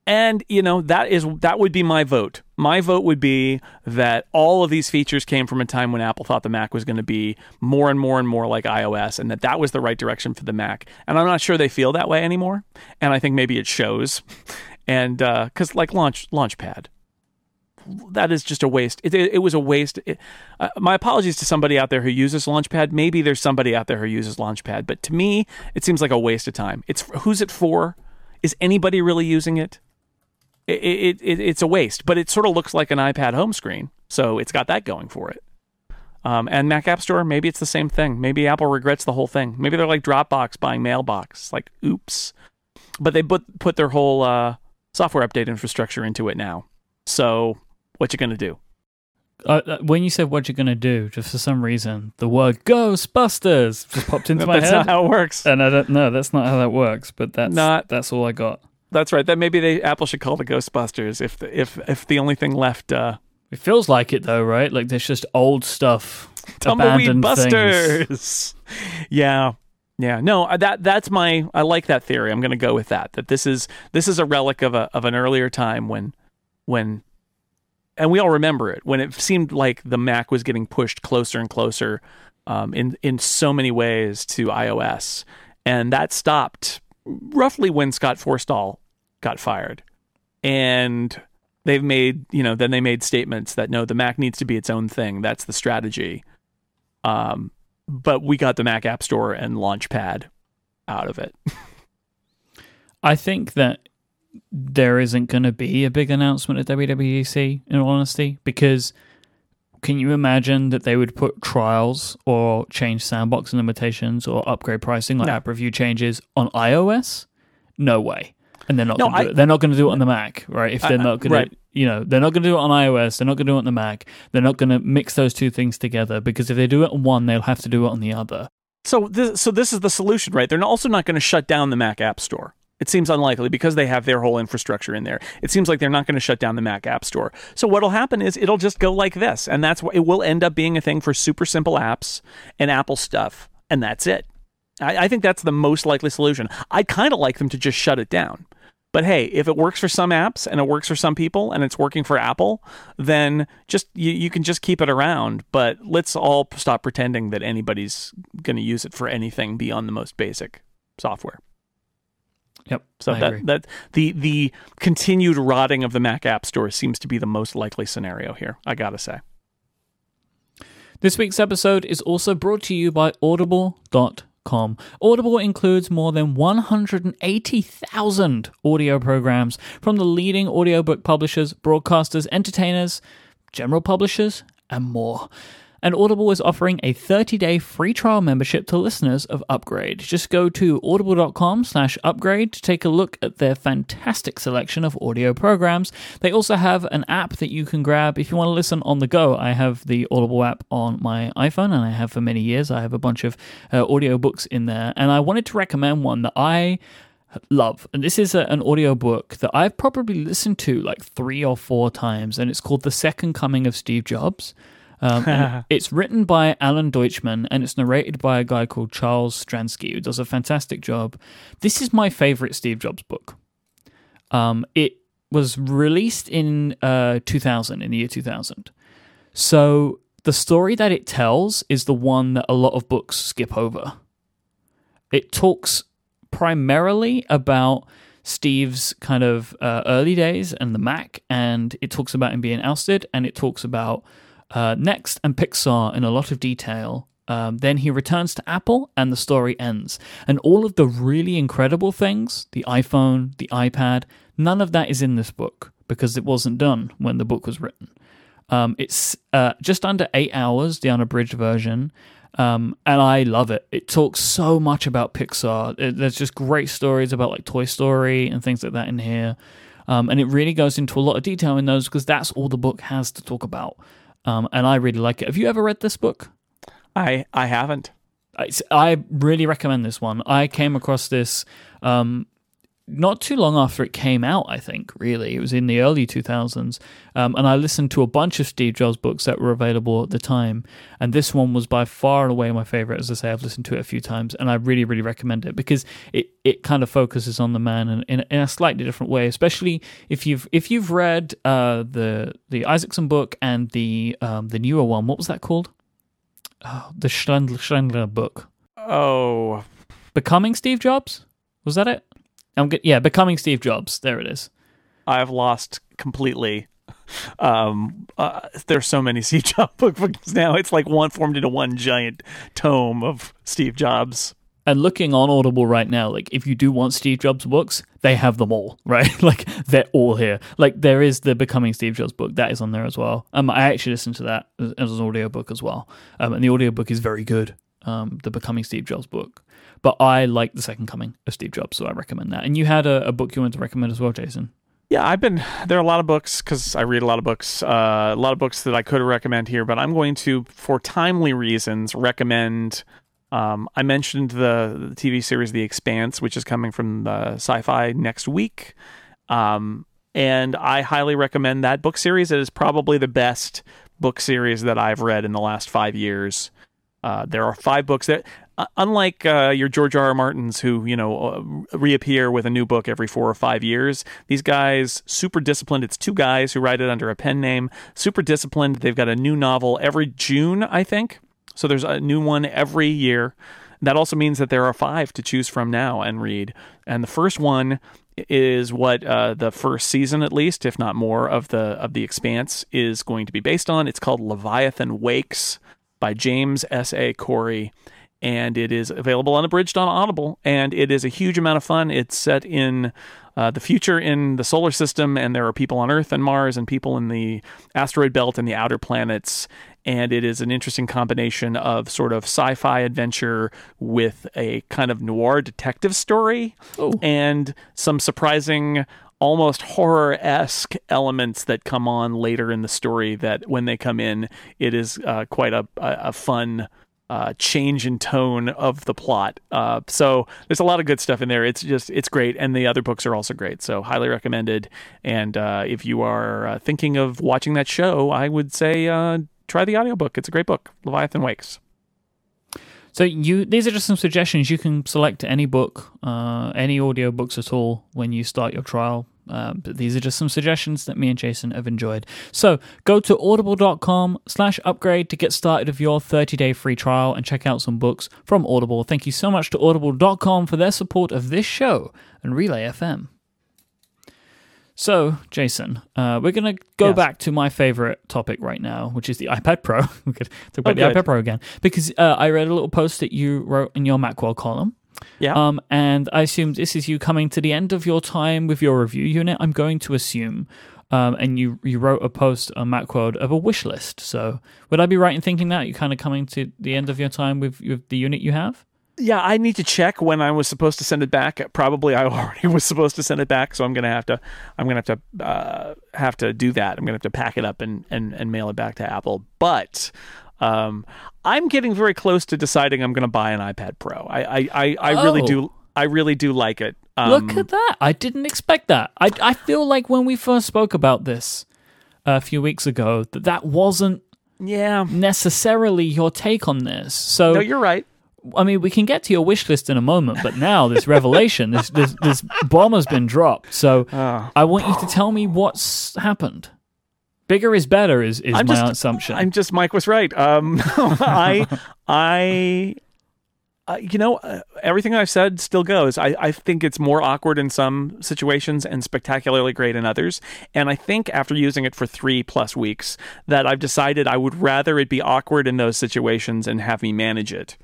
and you know that is that would be my vote. My vote would be that all of these features came from a time when Apple thought the Mac was going to be more and more and more like iOS, and that that was the right direction for the Mac. And I'm not sure they feel that way anymore. And I think maybe it shows and because uh, like launch launchpad. That is just a waste. It, it, it was a waste. It, uh, my apologies to somebody out there who uses launchpad. Maybe there's somebody out there who uses launchpad but to me it seems like a waste of time. It's who's it for? Is anybody really using it? It, it, it's a waste but it sort of looks like an ipad home screen so it's got that going for it. Um, and mac app store maybe it's the same thing. Maybe apple regrets the whole thing. Maybe they're like dropbox buying mailbox. Like oops. But they put put their whole uh, software update infrastructure into it now. So what you going to do? Uh, uh, when you said what you're going to do, just for some reason, the word Ghostbusters just popped into my that's head. That's not how it works. And I don't know. That's not how that works. But that's not. That's all I got. That's right. That maybe they Apple should call the Ghostbusters if the, if if the only thing left. Uh, it feels like it though, right? Like there's just old stuff. Tumbleweed Busters. Things. Yeah, yeah, no, uh, that that's my I like that theory. I'm going to go with that. That this is this is a relic of a of an earlier time when when and we all remember it when it seemed like the Mac was getting pushed closer and closer um, in in so many ways to iOS, and that stopped roughly when Scott Forstall got fired, and they've made you know then they made statements that no, the Mac needs to be its own thing. That's the strategy. Um, but we got the Mac App Store and Launchpad out of it. I think that there isn't going to be a big announcement at WWDC, in all honesty, because can you imagine that they would put trials or change sandbox limitations or upgrade pricing like no. app review changes on iOS? No way. And they're not. No, gonna I, They're not going to do it on the Mac, right? If they're I, not going right. to you know, they're not going to do it on iOS. They're not going to do it on the Mac. They're not going to mix those two things together because if they do it on one, they'll have to do it on the other. So this, so this is the solution, right? They're also not going to shut down the Mac App Store. It seems unlikely because they have their whole infrastructure in there. It seems like they're not going to shut down the Mac App Store. So what'll happen is it'll just go like this, and that's what it will end up being a thing for super simple apps and Apple stuff, and that's it. I, I think that's the most likely solution. I'd kind of like them to just shut it down but hey, if it works for some apps and it works for some people and it's working for Apple, then just you, you can just keep it around. But let's all stop pretending that anybody's going to use it for anything beyond the most basic software. Yep. So I that agree. that the the continued rotting of the Mac App Store seems to be the most likely scenario here. I gotta say. This week's episode is also brought to you by Audible.com Com. Audible includes more than 180,000 audio programs from the leading audiobook publishers, broadcasters, entertainers, general publishers, and more and Audible is offering a 30-day free trial membership to listeners of Upgrade. Just go to audible.com slash upgrade to take a look at their fantastic selection of audio programs. They also have an app that you can grab if you want to listen on the go. I have the Audible app on my iPhone, and I have for many years. I have a bunch of uh, audiobooks in there, and I wanted to recommend one that I love. And this is a, an audiobook that I've probably listened to like three or four times, and it's called The Second Coming of Steve Jobs. Um, it's written by Alan Deutschman and it's narrated by a guy called Charles Stransky, who does a fantastic job. This is my favorite Steve Jobs book. Um, it was released in uh, 2000, in the year 2000. So the story that it tells is the one that a lot of books skip over. It talks primarily about Steve's kind of uh, early days and the Mac, and it talks about him being ousted, and it talks about uh, NeXT and Pixar in a lot of detail. Um, then he returns to Apple, and the story ends. And all of the really incredible things the iPhone, the iPad none of that is in this book because it wasn't done when the book was written. Um, it's uh, just under eight hours, the unabridged version, um, and I love it. It talks so much about Pixar. It, there's just great stories about like Toy Story and things like that in here, um, and it really goes into a lot of detail in those because that's all the book has to talk about. Um, and I really like it. Have you ever read this book? I I haven't. I, I really recommend this one. I came across this um, not too long after it came out, I think, really. It was in the early 2000s. Um, and I listened to a bunch of Steve Jobs books that were available at the time. And this one was by far and away my favorite. As I say, I've listened to it a few times and I really, really recommend it because it, it kind of focuses on the man in, in, in a slightly different way, especially if you've if you've read uh, the the Isaacson book and the um, the newer one. What was that called? Oh, the Schlender, Schlender book. Oh. Becoming Steve Jobs? Was that it? I'm good. Yeah, becoming Steve Jobs. There it is. I've lost completely. Um, uh, there's so many Steve Jobs books now. It's like one formed into one giant tome of Steve Jobs. And looking on Audible right now, like if you do want Steve Jobs books, they have them all, right? like they're all here. Like there is the Becoming Steve Jobs book that is on there as well. Um, I actually listened to that as, as an audiobook as well. Um, and the audiobook is very good. Um, the Becoming Steve Jobs book. But I like the Second Coming of Steve Jobs, so I recommend that. And you had a, a book you wanted to recommend as well, Jason. Yeah, I've been there are a lot of books because I read a lot of books, uh, a lot of books that I could recommend here, but I'm going to, for timely reasons, recommend. Um, I mentioned the, the, TV series The Expanse, which is coming from the Syfy next week, um, and I highly recommend that book series. It is probably the best book series that I've read in the last five years. Uh, there are five books that unlike uh, your George R. R. Martins, who you know uh, reappear with a new book every four or five years, these guys super disciplined. It's two guys who write it under a pen name. Super disciplined. They've got a new novel every June, I think. So there's a new one every year. That also means that there are five to choose from now and read. And the first one is what uh, the first season, at least, if not more, of the of the Expanse is going to be based on. It's called Leviathan Wakes by James S. A. Corey and it is available unabridged on Audible. And it is a huge amount of fun. It's set in uh, the future in the solar system, and there are people on Earth and Mars, and people in the asteroid belt and the outer planets. And it is an interesting combination of sort of sci fi adventure with a kind of noir detective story oh. and some surprising almost horror esque elements that come on later in the story. That when they come in, it is uh, quite a, a, a fun uh, change in tone of the plot. Uh, so there's a lot of good stuff in there. It's just it's great, and the other books are also great. So highly recommended. And uh, if you are uh, thinking of watching that show, I would say uh, try the audiobook. It's a great book, Leviathan Wakes. So you these are just some suggestions. You can select any book, uh, any audio books at all when you start your trial. Uh, but these are just some suggestions that me and Jason have enjoyed. So go to audible.com slash upgrade to get started with your 30 day free trial and check out some books from Audible. Thank you so much to audible.com for their support of this show and Relay FM. So, Jason, uh, we're going to go yes. back to my favorite topic right now, which is the iPad Pro. we could talk about oh, the iPad Pro again because uh, I read a little post that you wrote in your Macworld column yeah. Um, and I assume this is you coming to the end of your time with your review unit. I'm going to assume. Um, and you you wrote a post on Macworld of a wish list. So would I be right in thinking that you're kind of coming to the end of your time with, with the unit you have? Yeah, I need to check when I was supposed to send it back. Probably I already was supposed to send it back, so I'm gonna have to I'm gonna have to uh, have to do that. I'm gonna have to pack it up and, and, and mail it back to Apple. But um, I'm getting very close to deciding I'm going to buy an iPad Pro. I I, I, I oh. really do I really do like it. Um, Look at that. I didn't expect that. I, I feel like when we first spoke about this a few weeks ago, that that wasn't yeah. necessarily your take on this. So, No, you're right. I mean, we can get to your wish list in a moment, but now this revelation, this, this, this bomb has been dropped. So, Oh. I want you to tell me what's happened. Bigger is better is, is I'm my just- assumption. I'm just Myke was right. Um, I I. Uh, you know, uh, everything I've said still goes. I, I think it's more awkward in some situations and spectacularly great in others. And I think after using it for three plus weeks, that I've decided I would rather it be awkward in those situations and have me manage it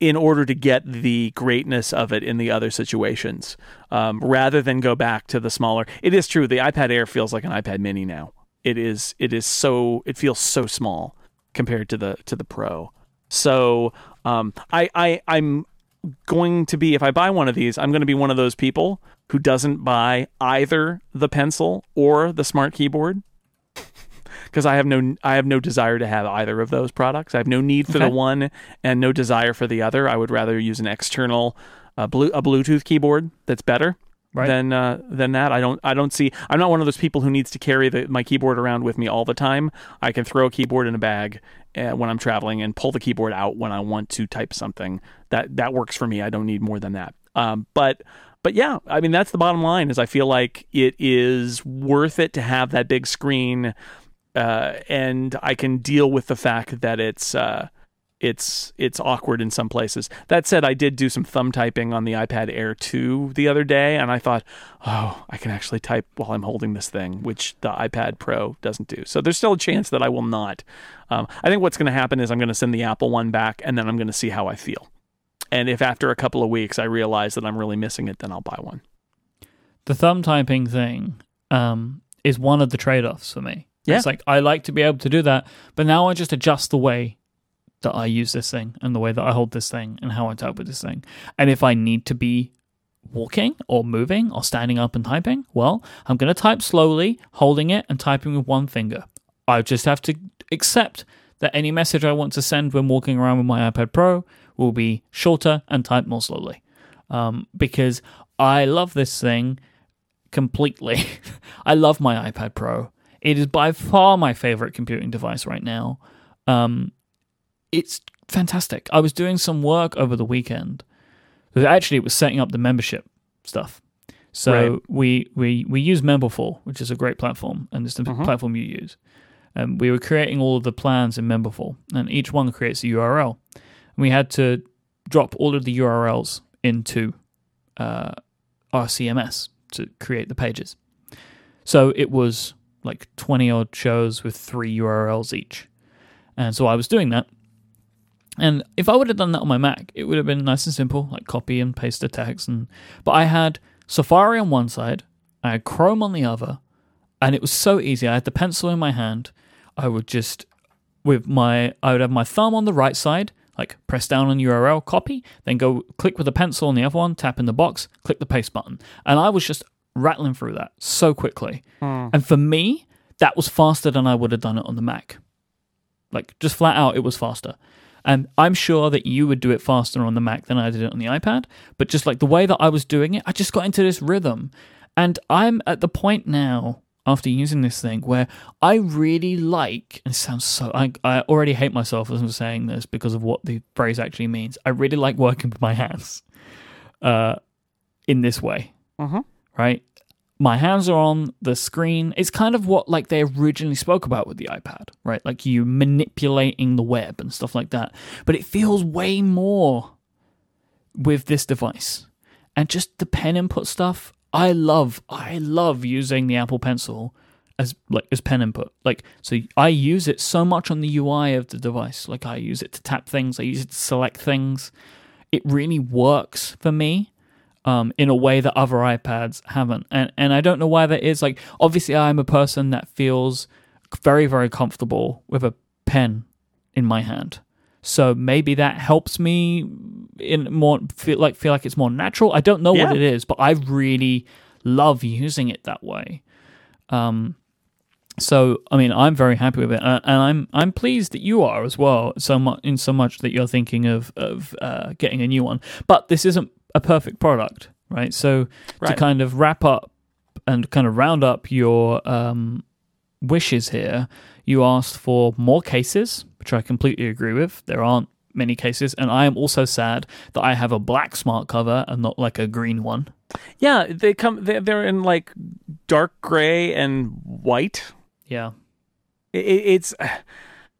in order to get the greatness of it in the other situations, um, rather than go back to the smaller. It is true. The iPad Air feels like an iPad Mini now. It is. It is so. It feels so small compared to the to the Pro. So um, I, I I'm going to be if I buy one of these, I'm going to be one of those people who doesn't buy either the pencil or the smart keyboard because I have no I have no desire to have either of those products. I have no need for the one and no desire for the other. I would rather use an external uh, blue a Bluetooth keyboard that's better Right. than uh, than that. I don't I don't see. I'm not one of those people who needs to carry the, my keyboard around with me all the time. I can throw a keyboard in a bag uh, when I'm traveling and pull the keyboard out when I want to type something. That that works for me. I don't need more than that. Um, but but yeah, I mean that's the bottom line. Is I feel like it is worth it to have that big screen, uh, and I can deal with the fact that it's. Uh, it's it's awkward in some places. That said, I did do some thumb typing on the iPad Air 2 the other day, and I thought, oh, I can actually type while I'm holding this thing, which the iPad Pro doesn't do. So there's still a chance that I will not. Um, I think what's going to happen is I'm going to send the Apple one back, and then I'm going to see how I feel. And if after a couple of weeks I realize that I'm really missing it, then I'll buy one. the thumb typing thing um, is one of the trade offs for me. Yeah. It's like I like to be able to do that, but now I just adjust the way that I use this thing and the way that I hold this thing and how I type with this thing. And if I need to be walking or moving or standing up and typing, well, I'm going to type slowly, holding it and typing with one finger. I just have to accept that any message I want to send when walking around with my iPad Pro will be shorter and type more slowly. Um, because I love this thing completely. I love my iPad Pro. It is by far my favorite computing device right now. Um, it's fantastic. I was doing some work over the weekend. Actually, it was setting up the membership stuff. So Right. we we we use Memberful, which is a great platform, and it's the Mhm. platform you use. And we were creating all of the plans in Memberful, and each one creates a URL. We had to drop all of the URLs into uh, our CMS to create the pages. So it was like 20 odd shows with three URLs each. And so I was doing that. And if I would have done that on my Mac, it would have been nice and simple, like copy and paste the text. And but I had Safari on one side, I had Chrome on the other, and it was so easy. I had the pencil in my hand. I would just with my I would have my thumb on the right side, like press down on URL, copy, then go click with the pencil on the other one, tap in the box, click the paste button. And I was just rattling through that so quickly. Hmm. And for me, that was faster than I would have done it on the Mac. Like just flat out, it was faster. And I'm sure that you would do it faster on the Mac than I did it on the iPad. But just like the way that I was doing it, I just got into this rhythm. And I'm at the point now, after using this thing, where I really like, and it sounds so, I, I already hate myself as I'm saying this because of what the phrase actually means. I really like working with my hands uh, in this way Mhm. right? My hands are on the screen. It's kind of what like they originally spoke about with the iPad, right? Like you manipulating the web and stuff like that. But it feels way more with this device. And just the pen input stuff, I love I love using the Apple Pencil as like as pen input. Like so I use it so much on the UI of the device. Like I use it to tap things, I use it to select things. It really works for me um, in a way that other iPads haven't. And and I don't know why that is. Like obviously I'm a person that feels very very comfortable with a pen in my hand. So maybe that helps me in more feel like feel like it's more natural. I don't know Yeah. what it is, but I really love using it that way. Um so I mean I'm very happy with it, uh, and I'm I'm pleased that you are as well. So much in so much that you're thinking of of uh, getting a new one. But this isn't a perfect product, right? So to kind of wrap up and kind of round up your um, wishes here, you asked for more cases, which I completely agree with. There aren't many cases, and I am also sad that I have a black smart cover and not like a green one. Yeah, they come. They're, they're in like dark gray and white. Yeah, it's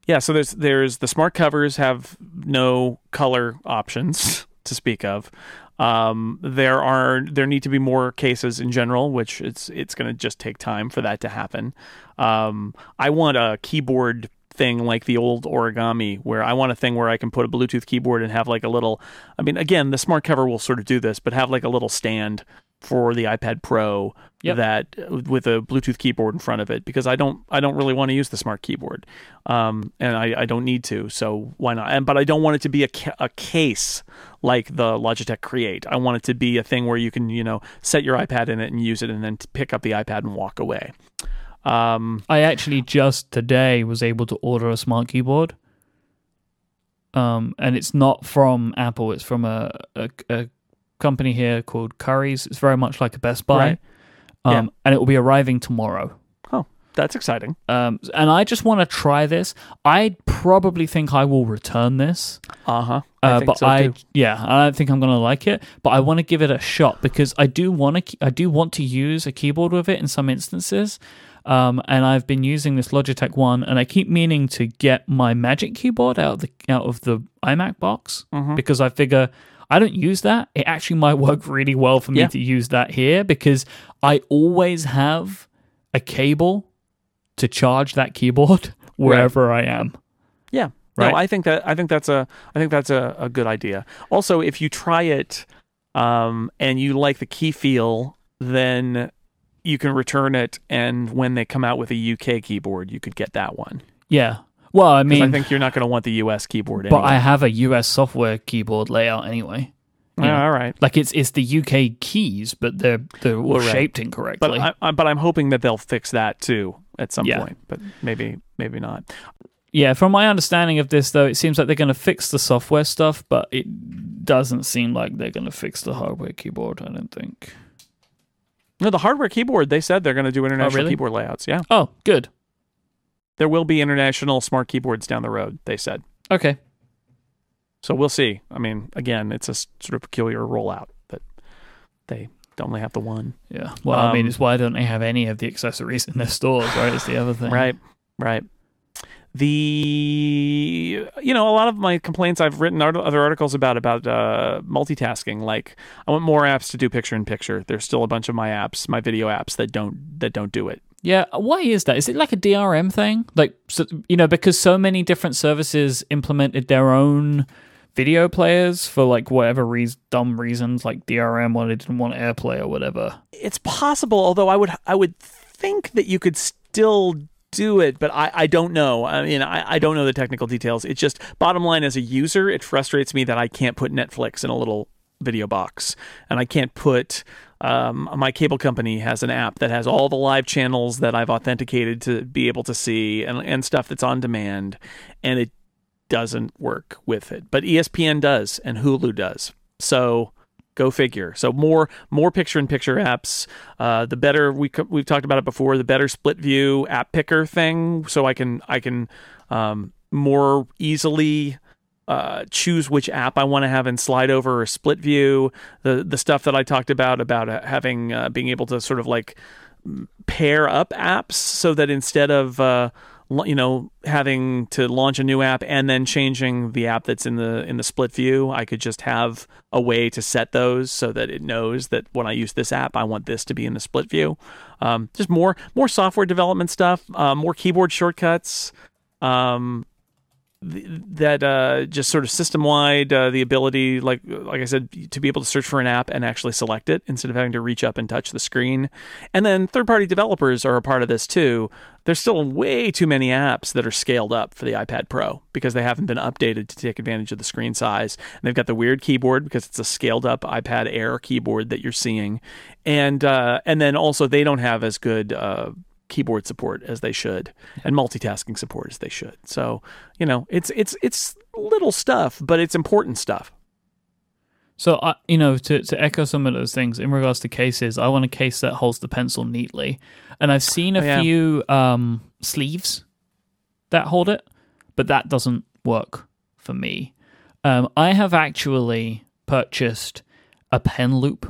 yeah. So there's there's the smart covers have no color options to speak of. Um, there are there need to be more cases in general, which it's it's going to just take time for that to happen. Um, I want a keyboard thing like the old origami where I want a thing where I can put a Bluetooth keyboard and have like a little I mean again the smart cover will sort of do this but have like a little stand for the iPad Pro Yep. that with a Bluetooth keyboard in front of it because I don't I don't really want to use the smart keyboard um, and I, I don't need to so why not and but I don't want it to be a, ca- a case like the Logitech Create I want it to be a thing where you can you know set your iPad in it and use it and then pick up the iPad and walk away um, I actually just today was able to order a smart keyboard. Um, and it's not from Apple. It's from a, a, a company here called Curry's. It's very much like a Best Buy. Right. Um, and it will be arriving tomorrow. oh that's exciting Um, and I just want to try this. I probably think I will return this. uh-huh Uh, but so I, too. yeah, I don't think I'm gonna like it. But I want to give it a shot because I do want to. I do want to use a keyboard with it in some instances. Um, and I've been using this Logitech one, and I keep meaning to get my Magic keyboard out of the out of the iMac box Mm-hmm. because I figure I don't use that. It actually might work really well for me Yeah. to use that here because I always have a cable to charge that keyboard wherever I am. Yeah. Right. No, I think that I think that's a I think that's a, a good idea. Also, if you try it um, and you like the key feel, then you can return it and when they come out with a UK keyboard, you could get that one. Yeah. Well, I mean, I think you're not going to want the US keyboard in but anyway. I have a US software keyboard layout anyway. Yeah, all right. Like it's it's the UK keys, but they're they're all right. shaped But incorrectly. I, I, but I'm hoping that they'll fix that too at some Yeah. point, but maybe maybe not. yeah, from my understanding of this though, it seems like they're going to fix the software stuff, but it doesn't seem like they're going to fix the hardware keyboard. I don't think. No, the hardware keyboard, they said they're going to do oh, international really? keyboard layouts. Yeah. Oh, good. There will be international smart keyboards down the road, they said. Okay. So we'll see. I mean, again, it's a sort of peculiar rollout that they don't only have the one. Yeah. Well, I mean, Um, it's why don't they have any of the accessories in their stores? Right. It's the other thing. Right, right. The you know a lot of my complaints I've written art- other articles about about uh, multitasking. Like I want more apps to do picture in picture. There's still a bunch of my apps, my video apps that don't that don't do it. Yeah, why is that? Is it like a DRM thing? Like, so, you know, because so many different services implemented their own video players for like whatever reason, dumb reasons, like DRM or they didn't want AirPlay or whatever. It's possible, although I would I would think that you could still do it, but I, I don't know. I mean, I, I don't know the technical details. It's just bottom line as a user, it frustrates me that I can't put Netflix in a little video box, and I can't put. Um, my cable company has an app that has all the live channels that I've authenticated to be able to see, and and stuff that's on demand, and it doesn't work with it. But ESPN does, and Hulu does. So go figure. So more more picture in picture apps. Uh, the better we we've talked about it before. The better split view app picker thing, so I can I can um, more easily. Uh, choose which app I want to have in slide over or split view. The the stuff that I talked about about uh, having uh, being able to sort of like pair up apps so that instead of uh, you know having to launch a new app and then changing the app that's in the in the split view i could just have a way to set those so that it knows that when i use this app i want this to be in the split view um, just more more software development stuff uh, more keyboard shortcuts um, that uh, just sort of system wide uh, the ability like like I said to be able to search for an app and actually select it instead of having to reach up and touch the screen. And then third party developers are a part of this too. There's still way too many apps that are scaled up for the iPad Pro because they haven't been updated to take advantage of the screen size. And they've got the weird keyboard because it's a scaled up iPad Air keyboard that you're seeing. And uh, and then also they don't have as good uh, keyboard support as they should and multitasking support as they should. So, you know, it's it's it's little stuff, but it's important stuff. So, I, you know, to, to echo some of those things in regards to cases, I want a case that holds the pencil neatly. And I've seen a Oh, yeah. few um, sleeves that hold it, but that doesn't work for me. Um, I have actually purchased a pen loop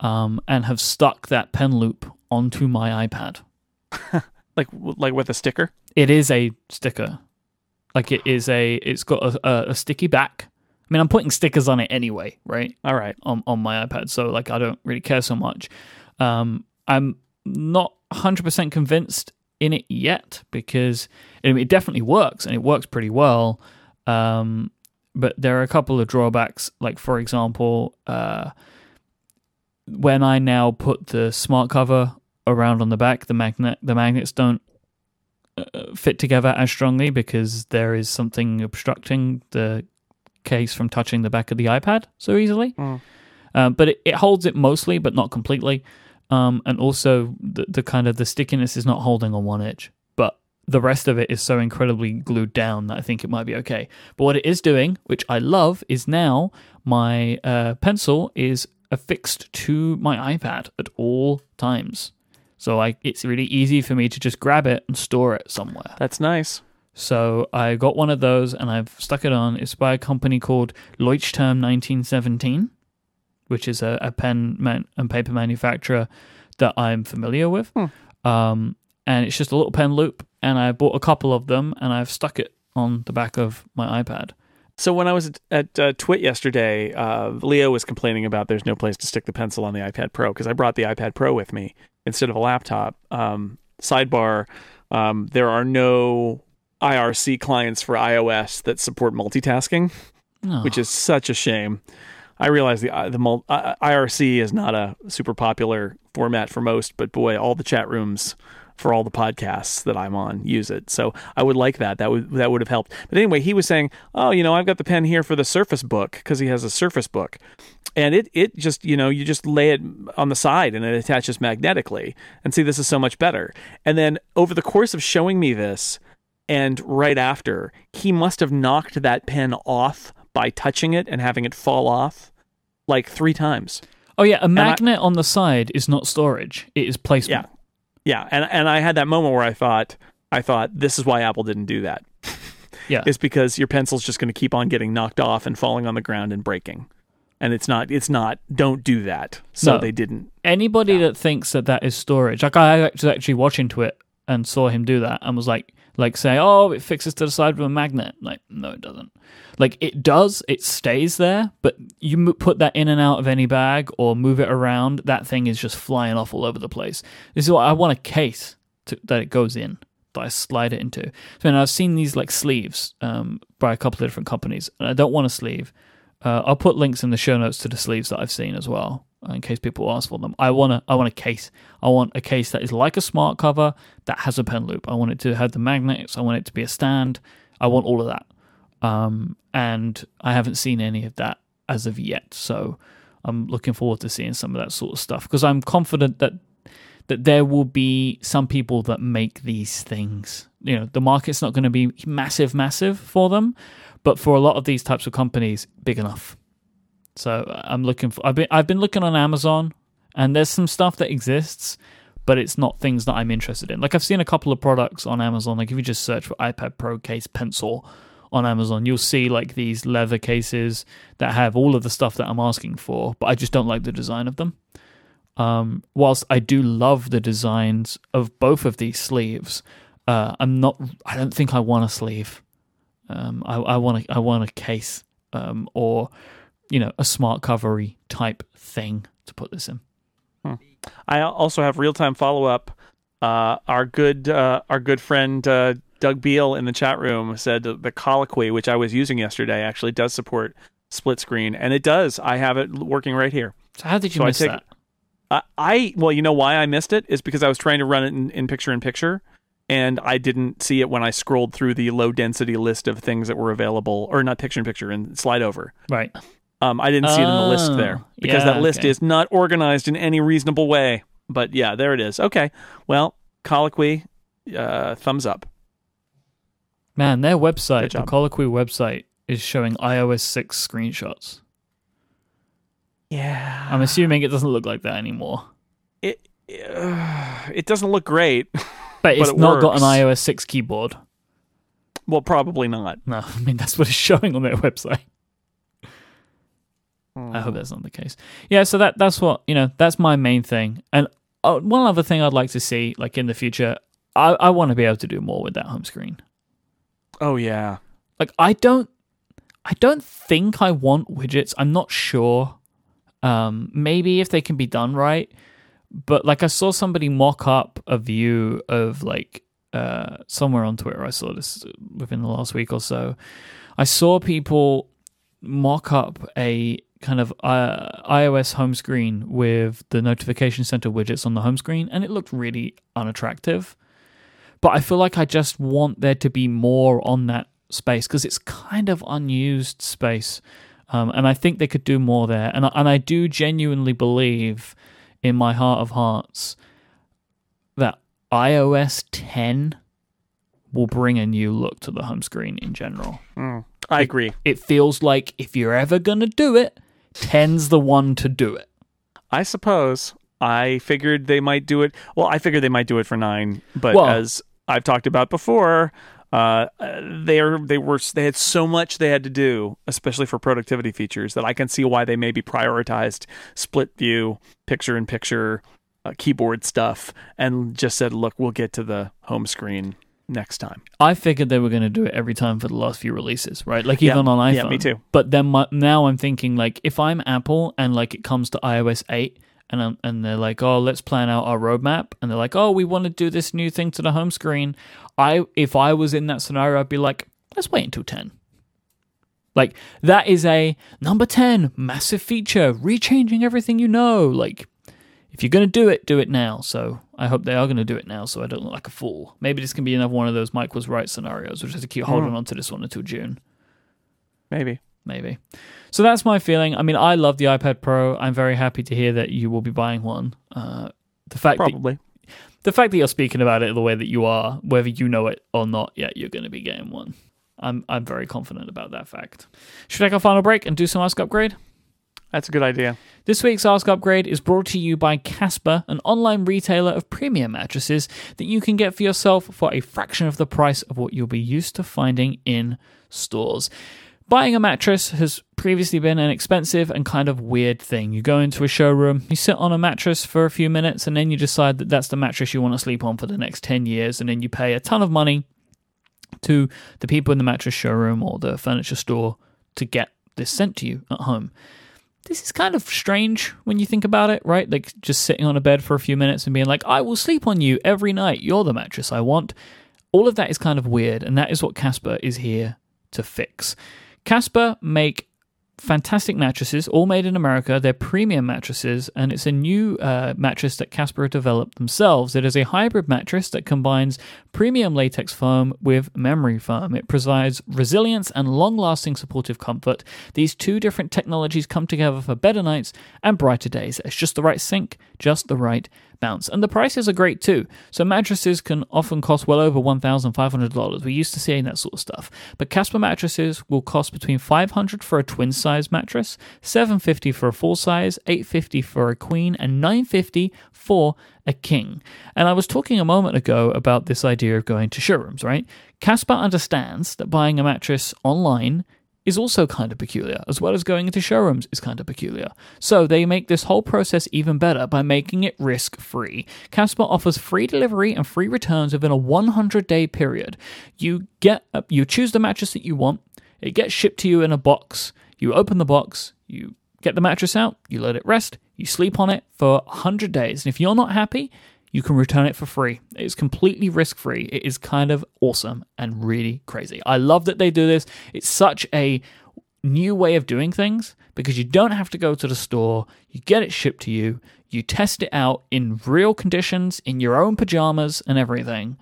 um, and have stuck that pen loop onto my iPad. Like like with a sticker. It is a sticker. Like it is a, it's got a, a, a sticky back. I mean, I'm putting stickers on it anyway, right? All right. on, on my iPad, so like I don't really care so much. Um, I'm not 100% convinced in it yet because I mean, it definitely works and it works pretty well. Um, but there are a couple of drawbacks, like for example, uh, when I now put the smart cover around on the back, the magnet the magnets don't uh, fit together as strongly because there is something obstructing the case from touching the back of the iPad so easily. Mm. Um, but it, it holds it mostly, but not completely. Um, and also the, the kind of the stickiness is not holding on one edge, but the rest of it is so incredibly glued down that I think it might be okay. But what it is doing, which I love, is now my uh, pencil is affixed to my iPad at all times. So I, it's really easy for me to just grab it and store it somewhere. That's nice. So I got one of those and I've stuck it on. It's by a company called Leuchtturm 1917, which is a, a pen man- and paper manufacturer that I'm familiar with. Um, and it's just a little pen loop. And I bought a couple of them and I've stuck it on the back of my iPad. So when I was at, at uh, Twit yesterday, uh, Leo was complaining about there's no place to stick the pencil on the iPad Pro because I brought the iPad Pro with me instead of a laptop. Um, sidebar: um, there are no IRC clients for iOS that support multitasking, Oh, which is such a shame. I realize the uh, the uh, IRC is not a super popular format for most, but boy, all the chat rooms for all the podcasts that I'm on use it. So I would like that. That would that would have helped. But anyway, he was saying, "Oh, you know, I've got the pen here for the Surface Book because he has a Surface Book." And it it just, you know, you just lay it on the side and it attaches magnetically. And see this is so much better. And then over the course of showing me this and right after, he must have knocked that pen off by touching it and having it fall off like 3 times. oh yeah, a magnet on the side is not storage; it is placement. Yeah. Yeah, and and I had that moment where I thought I thought this is why Apple didn't do that. Yeah. It's because your pencil's just going to keep on getting knocked off and falling on the ground and breaking. And it's not it's not don't do that. So No. they didn't. Anybody that thinks that that is storage, like I was actually watching to it and saw him do that and was like, like say, oh, it fixes to the side with a magnet. Like, no, it doesn't. Like it does, it stays there, but you put that in and out of any bag or move it around, that thing is just flying off all over the place. This is what I want a case to, that it goes in that I slide it into. So, and I've seen these like sleeves um, by a couple of different companies, and I don't want a sleeve. Uh, I'll put links in the show notes to the sleeves that I've seen as well, in case people ask for them. I want a, I want a case. I want a case that is like a smart cover that has a pen loop. I want it to have the magnets. I want it to be a stand. I want all of that. Um, and I haven't seen any of that as of yet. So I'm looking forward to seeing some of that sort of stuff because I'm confident that that there will be some people that make these things. You know, the market's not going to be massive, massive for them, but for a lot of these types of companies, big enough. So I'm looking for. I've been I've been looking on Amazon, and there's some stuff that exists, but it's not things that I'm interested in. Like I've seen a couple of products on Amazon. Like if you just search for iPad Pro case pencil on Amazon, you'll see like these leather cases that have all of the stuff that I'm asking for, but I just don't like the design of them. Um, whilst I do love the designs of both of these sleeves, uh, I'm not. I don't think I want a sleeve. Um, I, I want a, I want a case, um, or you know, a smart covery type thing to put this in. I also have real time follow up. Uh, our good uh, our good friend uh, Doug Beal in the chat room said the colloquy, which I was using yesterday, actually does support split screen, and it does. I have it working right here. So how did you So I miss take- that? I, I well, you know why I missed it is because I was trying to run it in, in picture in picture, and I didn't see it when I scrolled through the low density list of things that were available, or not picture in picture and slide over. Right. Um, I didn't see it in the list Oh, there because yeah, that list okay. is not organized in any reasonable way. But yeah, there it is. Okay, well, colloquy, uh, thumbs up. Man, their website, the. Colloquy website, is showing iOS six screenshots. Yeah. I'm assuming it doesn't look like that anymore. it uh, it doesn't look great. But it's it not got an iOS 6 keyboard. well, probably not. No, I mean that's what it's showing on their website. Hmm. I hope that's not the case. Yeah, so that that's what you know. That's my main thing. And uh, one other thing I'd like to see, like in the future, I I want to be able to do more with that home screen. Oh yeah. Like I don't, I don't think I want widgets. I'm not sure. Um, maybe if they can be done right, but like I saw somebody mock up a view of like uh somewhere on Twitter. I saw this within the last week or so. I saw people mock up a kind of uh, iOS home screen with the notification center widgets on the home screen, and it looked really unattractive. But I feel like I just want there to be more on that space because it's kind of unused space, um, and I think they could do more there. And I, and I do genuinely believe, in my heart of hearts, that iOS 10 will bring a new look to the home screen in general Mm. I agree. it feels like if you're ever going to do it, 10's the one to do it. I suppose I figured they might do it. Well, I figured they might do it for nine, but Well- as I've talked about before, uh, they are they were they had so much they had to do, especially for productivity features, that I can see why they maybe prioritized split view, picture in picture, uh, keyboard stuff, and just said, "Look, we'll get to the home screen next time." I figured they were going to do it every time for the last few releases, right? Like even Yeah. on iPhone. Yeah, me too. But then my, now I'm thinking like if I'm Apple and like it comes to iOS 8 and I'm, and they're like, "Oh, let's plan out our roadmap." And they're like, "Oh, we want to do this new thing to the home screen." I if I was in that scenario, I'd be like, "Let's wait until 10." Like that is a number 10 massive feature, rechanging everything you know. Like if you're going to do it, do it now. So I hope they are going to do it now so I don't look like a fool. Maybe this can be another one of those Myke was right scenarios, which is to keep holding on to this one until June Maybe. maybe. So that's my feeling. I mean, I love the iPad Pro. I'm very happy to hear that you will be buying one. Uh, the fact that Probably. the fact that you're speaking about it the way that you are, whether you know it or not yet, you're going to be getting one. I'm I'm very confident about that fact. Should we take our final break and do some Ask Upgrade? That's a good idea. This week's Ask Upgrade is brought to you by Casper, an online retailer of premium mattresses that you can get for yourself for a fraction of the price of what you'll be used to finding in stores. Buying a mattress has previously been an expensive and kind of weird thing. You go into a showroom, you sit on a mattress for a few minutes, and then you decide that that's the mattress you want to sleep on for the next 10 years, and then you pay a ton of money to the people in the mattress showroom or the furniture store to get this sent to you at home this is kind of strange when you think about it, right? Like just sitting on a bed for a few minutes and being like, I will sleep on you every night. You're the mattress I want. All of that is kind of weird, and that is what Casper is here to fix. Casper make fantastic mattresses, all made in America. They're premium mattresses, and it's a new uh, mattress that Casper developed themselves. It is a hybrid mattress that combines premium latex foam with memory foam. It provides resilience and long lasting supportive comfort. These two different technologies come together for better nights and brighter days. It's just the right sync, just the right bounce. And the prices are great too. So mattresses can often cost well over $1,500. We're used to seeing that sort of stuff. But Casper mattresses will cost between 500 for a twin size mattress, 750 for a full size, 850 for a queen, and 950 for a king. And I was talking a moment ago about this idea of going to showrooms, right? Casper understands that buying a mattress online is also kind of peculiar, as well as going into showrooms is kind of peculiar. So they make this whole process even better by making it risk free. Casper offers free delivery and free returns within a 100 day period. You get you choose the mattress that you want. It gets shipped to you in a box. You open the box. You get the mattress out. You let it rest. You sleep on it for 100 days. And if you're not happy, you can return it for free. It's completely risk free. It is kind of awesome and really crazy. I love that they do this. It's such a new way of doing things because you don't have to go to the store. You get it shipped to you. You test it out in real conditions, in your own pajamas and everything.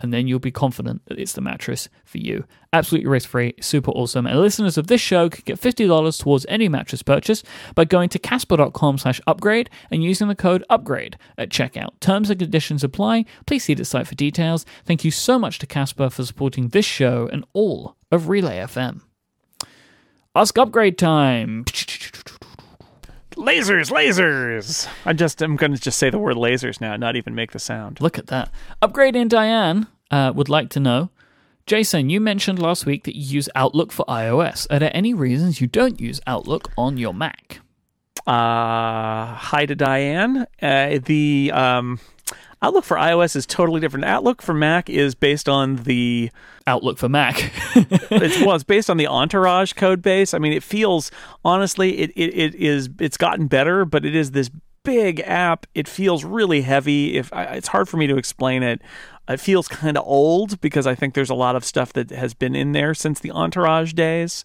And then you'll be confident that it's the mattress for you. Absolutely risk free, super awesome. And listeners of this show can get $50 towards any mattress purchase by going to casper.com slash upgrade and using the code upgrade at checkout. Terms and conditions apply. Please see the site for details. Thank you so much to Casper for supporting this show and all of Relay FM. Ask upgrade time. Lasers, lasers. I just I'm going to just say the word lasers now, not even make the sound. Look at that. Upgrading Diane uh, would like to know Jason, you mentioned last week that you use Outlook for iOS. Are there any reasons you don't use Outlook on your Mac? Uh, hi to Diane. Uh, the um, Outlook for iOS is totally different. Outlook for Mac is based on the Outlook for Mac. it's, well, it's based on the Entourage code base. I mean, it feels honestly, it, it, it is it's gotten better, but it is this big app. It feels really heavy. If it's hard for me to explain it, it feels kind of old because I think there's a lot of stuff that has been in there since the Entourage days.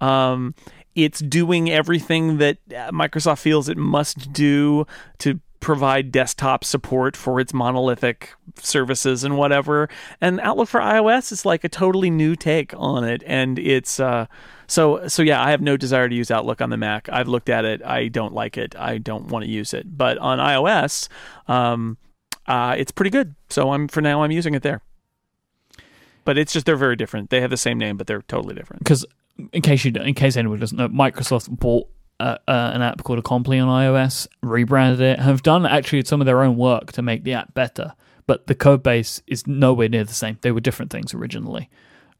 Um, it's doing everything that Microsoft feels it must do to provide desktop support for its monolithic services and whatever. And Outlook for iOS is like a totally new take on it, and it's uh, so so yeah. I have no desire to use Outlook on the Mac. I've looked at it. I don't like it. I don't want to use it. But on iOS, um, uh, it's pretty good. So I'm for now I'm using it there. But it's just they're very different. They have the same name, but they're totally different. Because in case you in case anyone doesn't know, Microsoft bought uh, uh, an app called Acompli on iOS, rebranded it, have done actually some of their own work to make the app better. But the code base is nowhere near the same. They were different things originally.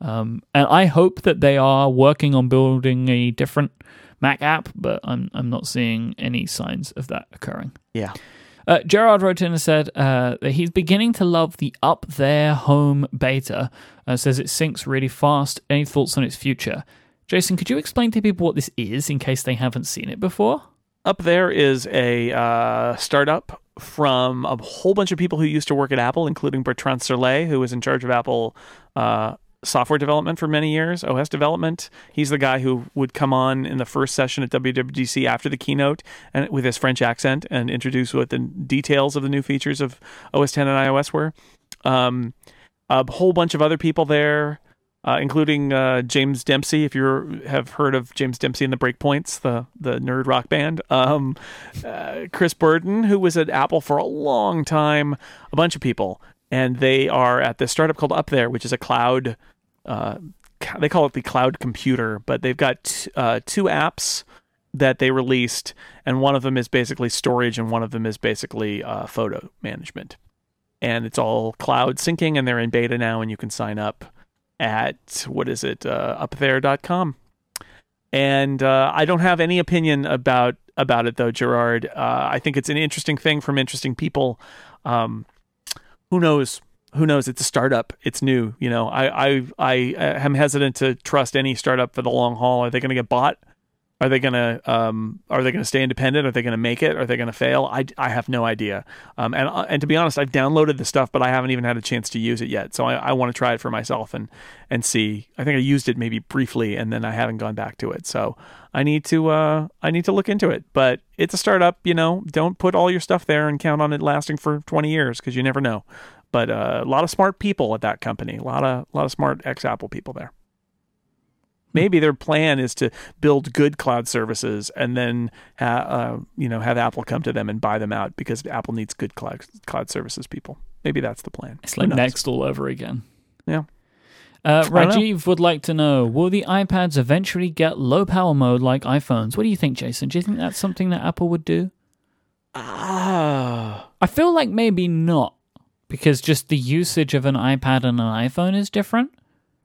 Um, and I hope that they are working on building a different Mac app, but I'm I'm not seeing any signs of that occurring. Yeah. Uh, Gerard wrote in and said uh, that he's beginning to love the Upthere Home beta. Uh, says it syncs really fast. Any thoughts on its future? Jason, could you explain to people what this is in case they haven't seen it before? Upthere is a uh, startup from a whole bunch of people who used to work at Apple, including Bertrand Serlet, who was in charge of Apple uh, software development for many years, OS development. He's the guy who would come on in the first session at WWDC after the keynote and with his French accent and introduce what the details of the new features of OS 10 and iOS were. Um, a whole bunch of other people there uh, including uh, James Dempsey. If you have heard of James Dempsey and the Breakpoints, the the nerd rock band, um, uh, Chris Burden, who was at Apple for a long time, a bunch of people, and they are at this startup called Upthere, which is a cloud. Uh, they call it the cloud computer, but they've got t- uh, two apps that they released, and one of them is basically storage, and one of them is basically uh, photo management. And it's all cloud syncing, and they're in beta now, and you can sign up at what is it uh, upthere.com and uh, i don't have any opinion about about it though gerard. Uh, i think it's an interesting thing from interesting people. Um, who knows? Who knows? It's a startup. It's new you know. I i i am hesitant to trust any startup for the long haul. Are they going to get bought are they gonna um, Are they gonna stay independent? Are they gonna make it? Are they gonna fail? I, I have no idea. Um, and uh, and to be honest, I've downloaded the stuff, but I haven't even had a chance to use it yet. So I, I want to try it for myself and and see. I think I used it maybe briefly, and then I haven't gone back to it. So I need to uh, I need to look into it. But it's a startup, you know. Don't put all your stuff there and count on it lasting for twenty years because you never know. But uh, a lot of smart people at that company. A lot of a lot of smart ex Apple people there maybe their plan is to build good cloud services and then ha- uh, you know have Apple come to them and buy them out because Apple needs good cloud cloud services people. Maybe that's the plan. It's like NeXT all over again. Yeah. Uh, Rajiv would like to know: Will the iPads eventually get low power mode like iPhones? What do you think, Jason? Do you think that's something that Apple would do? Ah, uh, I feel like maybe not, because just the usage of an iPad and an iPhone is different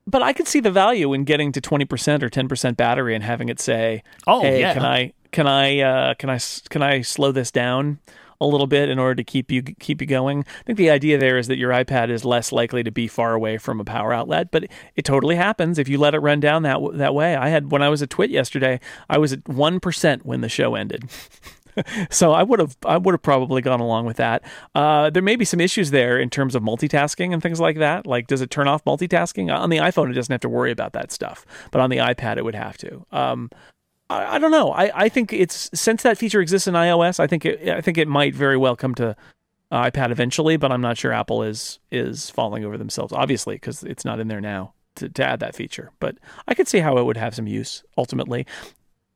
but I could see the value in getting to 20% or 10% battery and having it say, "Oh, hey, yeah. can I can I uh, can I can I slow this down a little bit in order to keep you keep you going?" I think the idea there is that your iPad is less likely to be far away from a power outlet, but it totally happens if you let it run down that that way. I had when I was at Twit yesterday, I was at 1% when the show ended. so I would have I would have probably gone along with that. Uh, there may be some issues there in terms of multitasking and things like that. Like, does it turn off multitasking on the iPhone? It doesn't have to worry about that stuff, but on the iPad, it would have to. Um, I, I, don't know. I, I think it's since that feature exists in iOS, I think it, I think it might very well come to iPad eventually, but I'm not sure Apple is is falling over themselves. Obviously, because it's not in there now to, to add that feature. But I could see how it would have some use ultimately.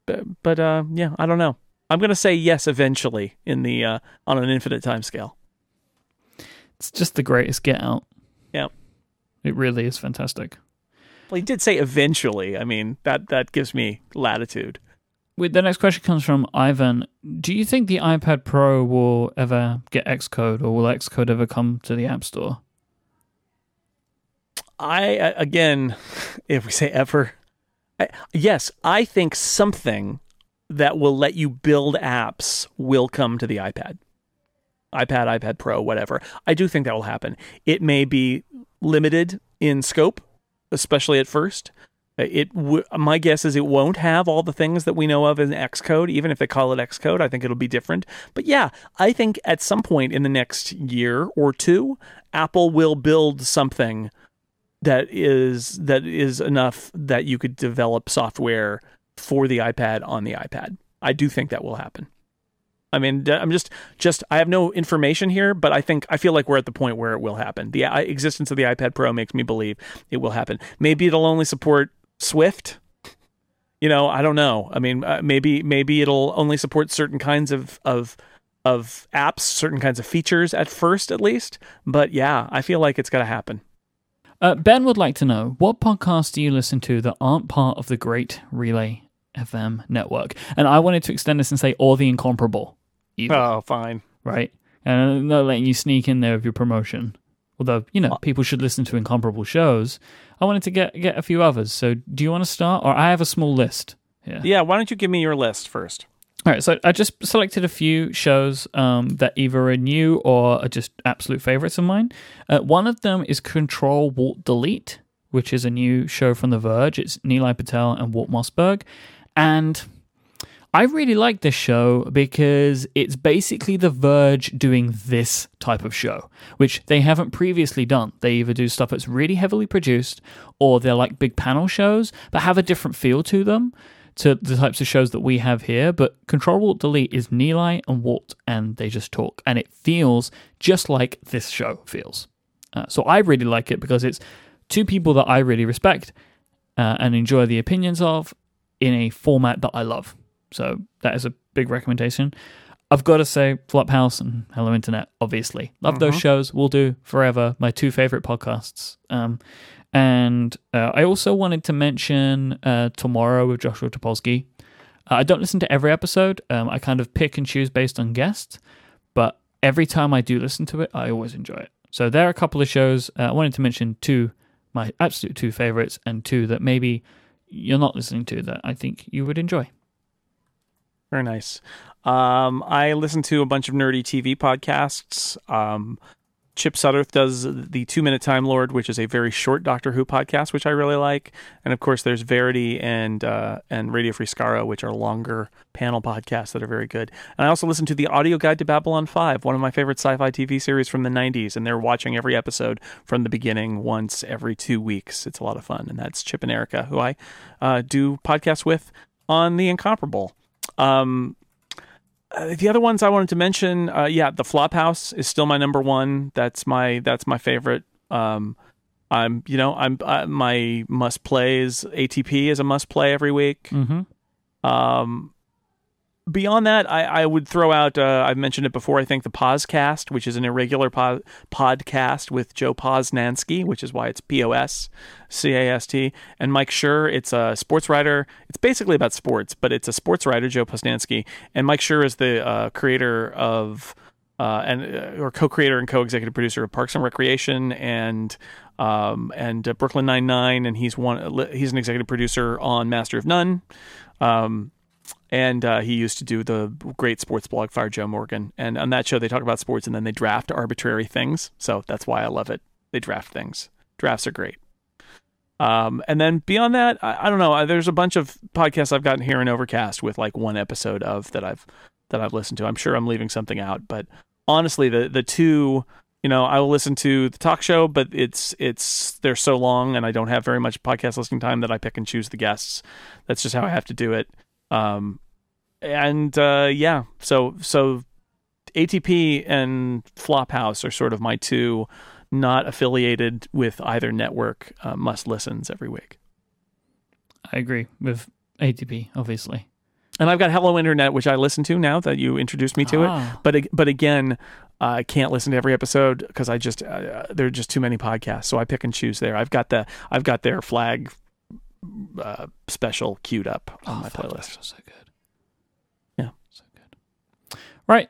But, but uh, yeah, I don't know. I'm going to say yes eventually in the uh, on an infinite time scale. It's just the greatest Get Out. Yeah, it really is fantastic. Well, he did say eventually. I mean that that gives me latitude. with the next question comes from Ivan. Do you think the iPad Pro will ever get Xcode, or will Xcode ever come to the App Store? I again, if we say ever, I, yes, I think something that will let you build apps will come to the iPad, iPad, iPad Pro, whatever. I do think that will happen. It may be limited in scope, especially at first. It w- my guess is it won't have all the things that we know of in Xcode, even if they call it Xcode. I think it'll be different. But yeah, I think at some point in the next year or two, Apple will build something that is that is enough that you could develop software for the iPad on the iPad. I do think that will happen. I mean, I'm just just I have no information here, but I think I feel like we're at the point where it will happen. The existence of the iPad Pro makes me believe it will happen. Maybe it'll only support Swift. You know, I don't know. I mean, uh, maybe maybe it'll only support certain kinds of of of apps, certain kinds of features at first, at least. But yeah, I feel like it's going to happen. Uh, ben would like to know what podcasts do you listen to that aren't part of the great Relay FM network? And I wanted to extend this and say, or the incomparable. Either, oh, fine. Right? And not letting you sneak in there with your promotion. Although, you know, people should listen to incomparable shows. I wanted to get get a few others. So, do you want to start? Or I have a small list. Yeah. Yeah. Why don't you give me your list first? All right. So I just selected a few shows um, that either are new or are just absolute favorites of mine. Uh, one of them is Control Walt Delete, which is a new show from The Verge. It's Nilay Patel and Walt Mossberg, and I really like this show because it's basically The Verge doing this type of show, which they haven't previously done. They either do stuff that's really heavily produced or they're like big panel shows, but have a different feel to them to the types of shows that we have here. But Control Walt Delete is Nilay and Walt, and they just talk, and it feels just like this show feels. Uh, so I really like it because it's two people that I really respect uh, and enjoy the opinions of in a format that I love. So that is a big recommendation. I've got to say, Flophouse and Hello Internet, obviously. Love those uh-huh. shows. Will do forever. My two favorite podcasts. Um, and uh, I also wanted to mention uh, Tomorrow with Joshua Topolsky. Uh, I don't listen to every episode. Um, I kind of pick and choose based on guests. But every time I do listen to it, I always enjoy it. So there are a couple of shows. Uh, I wanted to mention two, my absolute two favorites, and two that maybe you're not listening to that I think you would enjoy. Very nice. Um, I listen to a bunch of nerdy TV podcasts. Um, Chip Sudderth does the Two Minute Time Lord, which is a very short Doctor Who podcast, which I really like. And of course, there's Verity and uh, and Radio Free Skaro, which are longer panel podcasts that are very good. And I also listen to the Audio Guide to Babylon 5, one of my favorite sci-fi TV series from the 90s. And they're watching every episode from the beginning once every two weeks. It's a lot of fun. And that's Chip and Erica, who I uh, do podcasts with on The Incomparable. Um, uh, the other ones I wanted to mention, uh, yeah, the Flophouse is still my number one. That's my that's my favorite. Um, I'm you know I'm uh, my must plays ATP is a must play every week. Mm-hmm. Um, beyond that, I, I would throw out. Uh, I've mentioned it before. I think the Poscast, which is an irregular po- podcast with Joe Posnanski, which is why it's P O S C A S T, and Mike Schur. It's a sports writer. It's basically about sports, but it's a sports writer, Joe Posnanski, and Mike Schur is the uh, creator of. Uh, and uh, or co-creator and co-executive producer of Parks and Recreation and um, and uh, Brooklyn Nine Nine, and he's one. He's an executive producer on Master of None. Um, and uh, he used to do the great sports blog Fire Joe Morgan. And on that show, they talk about sports and then they draft arbitrary things. So that's why I love it. They draft things. Drafts are great. Um, and then beyond that, I, I, don't know. There's a bunch of podcasts I've gotten here in Overcast with like one episode of that I've that I've listened to. I'm sure I'm leaving something out, but honestly, the the two, you know, I will listen to the talk show, but it's it's they're so long, and I don't have very much podcast listening time that I pick and choose the guests. That's just how I have to do it. Um, and uh, yeah, so so ATP and Flophouse are sort of my two not affiliated with either network uh, must listens every week. I agree with ATP, obviously. And I've got Hello Internet, which I listen to now that you introduced me to ah. it. But but again, I can't listen to every episode because I just uh, there are just too many podcasts. So I pick and choose there. I've got the I've got their flag uh, special queued up on oh, my playlist. So good. Yeah. So good. Right.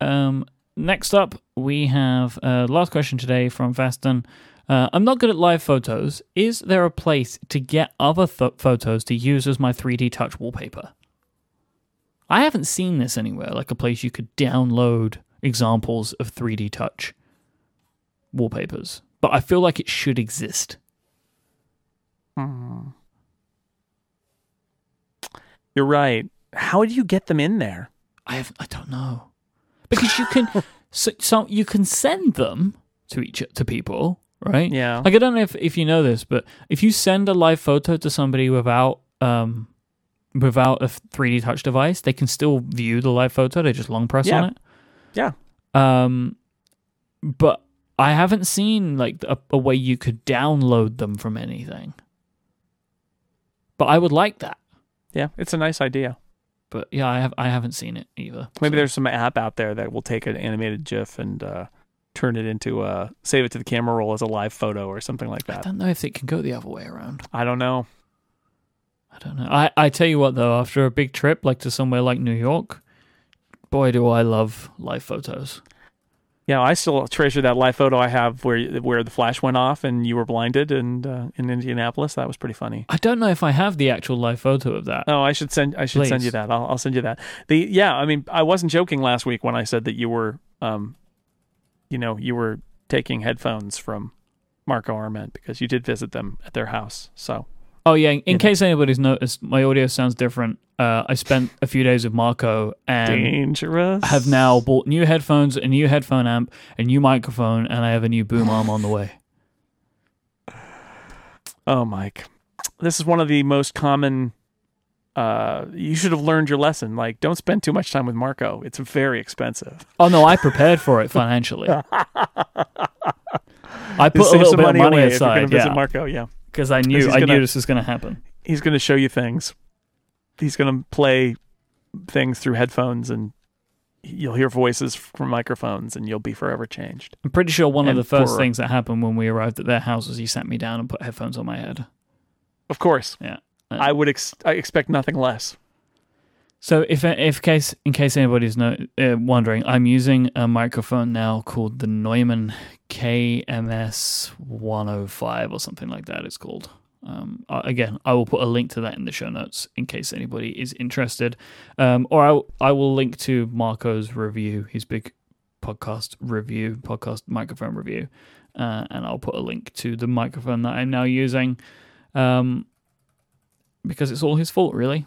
Um, next up, we have uh, last question today from Vaston. Uh, I'm not good at live photos. Is there a place to get other th- photos to use as my 3D touch wallpaper? I haven't seen this anywhere, like a place you could download examples of 3D touch wallpapers, but I feel like it should exist. Hmm. You're right. How do you get them in there? I have, I don't know because you can so, so you can send them to each to people, right? Yeah. Like I don't know if if you know this, but if you send a live photo to somebody without um without a 3D touch device, they can still view the live photo. They just long press Yeah. on it. Yeah. Um, but I haven't seen like a, a way you could download them from anything. But I would like that. Yeah, it's a nice idea. But yeah, I have I haven't seen it either. Maybe So- there's some app out there that will take an animated GIF and uh, turn it into a save it to the camera roll as a live photo or something like that. I don't know if it can go the other way around. I don't know. I don't know. I, I tell you what though, after a big trip like to somewhere like New York, boy do I love live photos. Yeah, I still treasure that live photo I have where where the flash went off and you were blinded and uh, in Indianapolis. That was pretty funny. I don't know if I have the actual live photo of that. Oh, I should send I should send you that. I'll, I'll send you that. The yeah, I mean, I wasn't joking last week when I said that you were, um, you know, you were taking headphones from Marco Arment because you did visit them at their house. So Oh yeah, in, in know. case anybody's noticed, my audio sounds different. Uh, I spent a few days with Marco and dangerous. Have now bought new headphones, a new headphone amp, a new microphone, and I have a new boom arm on the way. Oh, Myke, this is one of the most common. Uh, you should have learned your lesson. Like, don't spend too much time with Marco. It's very expensive. Oh no, I prepared for it financially. I put a little bit of money away if you're aside, visit yeah, Marco. Yeah, because I knew I gonna- knew this was going to happen. he's going to show you things. He's going to play things through headphones, and you'll hear voices from microphones, and you'll be forever changed. I'm pretty sure one of the first for- things that happened when we arrived at their house was he sat me down and put headphones on my head. Of course, Yeah. I would. Ex- I expect nothing less. So if if case in case anybody's no, uh, wondering, I'm using a microphone now called the Neumann KMS 105 or something like that. It's called. Um, again, I will put a link to that in the show notes in case anybody is interested, um, or I I will link to Marco's review, his big podcast review, podcast microphone review, uh, and I'll put a link to the microphone that I'm now using, um, because it's all his fault, really.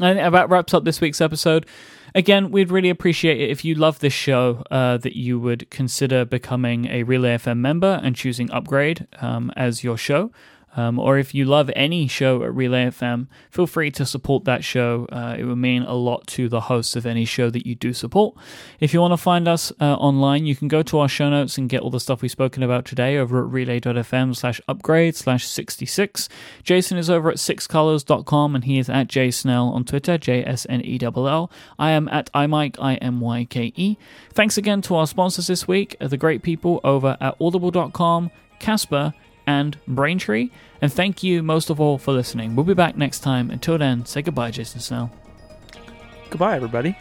And that wraps up this week's episode. Again, we'd really appreciate it if you love this show, uh, that you would consider becoming a Relay FM member and choosing Upgrade um, as your show. Um, or if you love any show at Relay FM, feel free to support that show. Uh, it would mean a lot to the hosts of any show that you do support. If you want to find us uh, online, you can go to our show notes and get all the stuff we've spoken about today over at relay.fm slash upgrade slash 66. Jason is over at sixcolors.com and he is at jsnell on Twitter, J-S-N-E-L-L. I am at imyke, I-M-Y-K-E. E. Thanks again to our sponsors this week, the great people over at audible.com, Casper, and Braintree. And thank you most of all for listening. We'll be back next time. Until then, say goodbye, Jason Snell. Goodbye, everybody.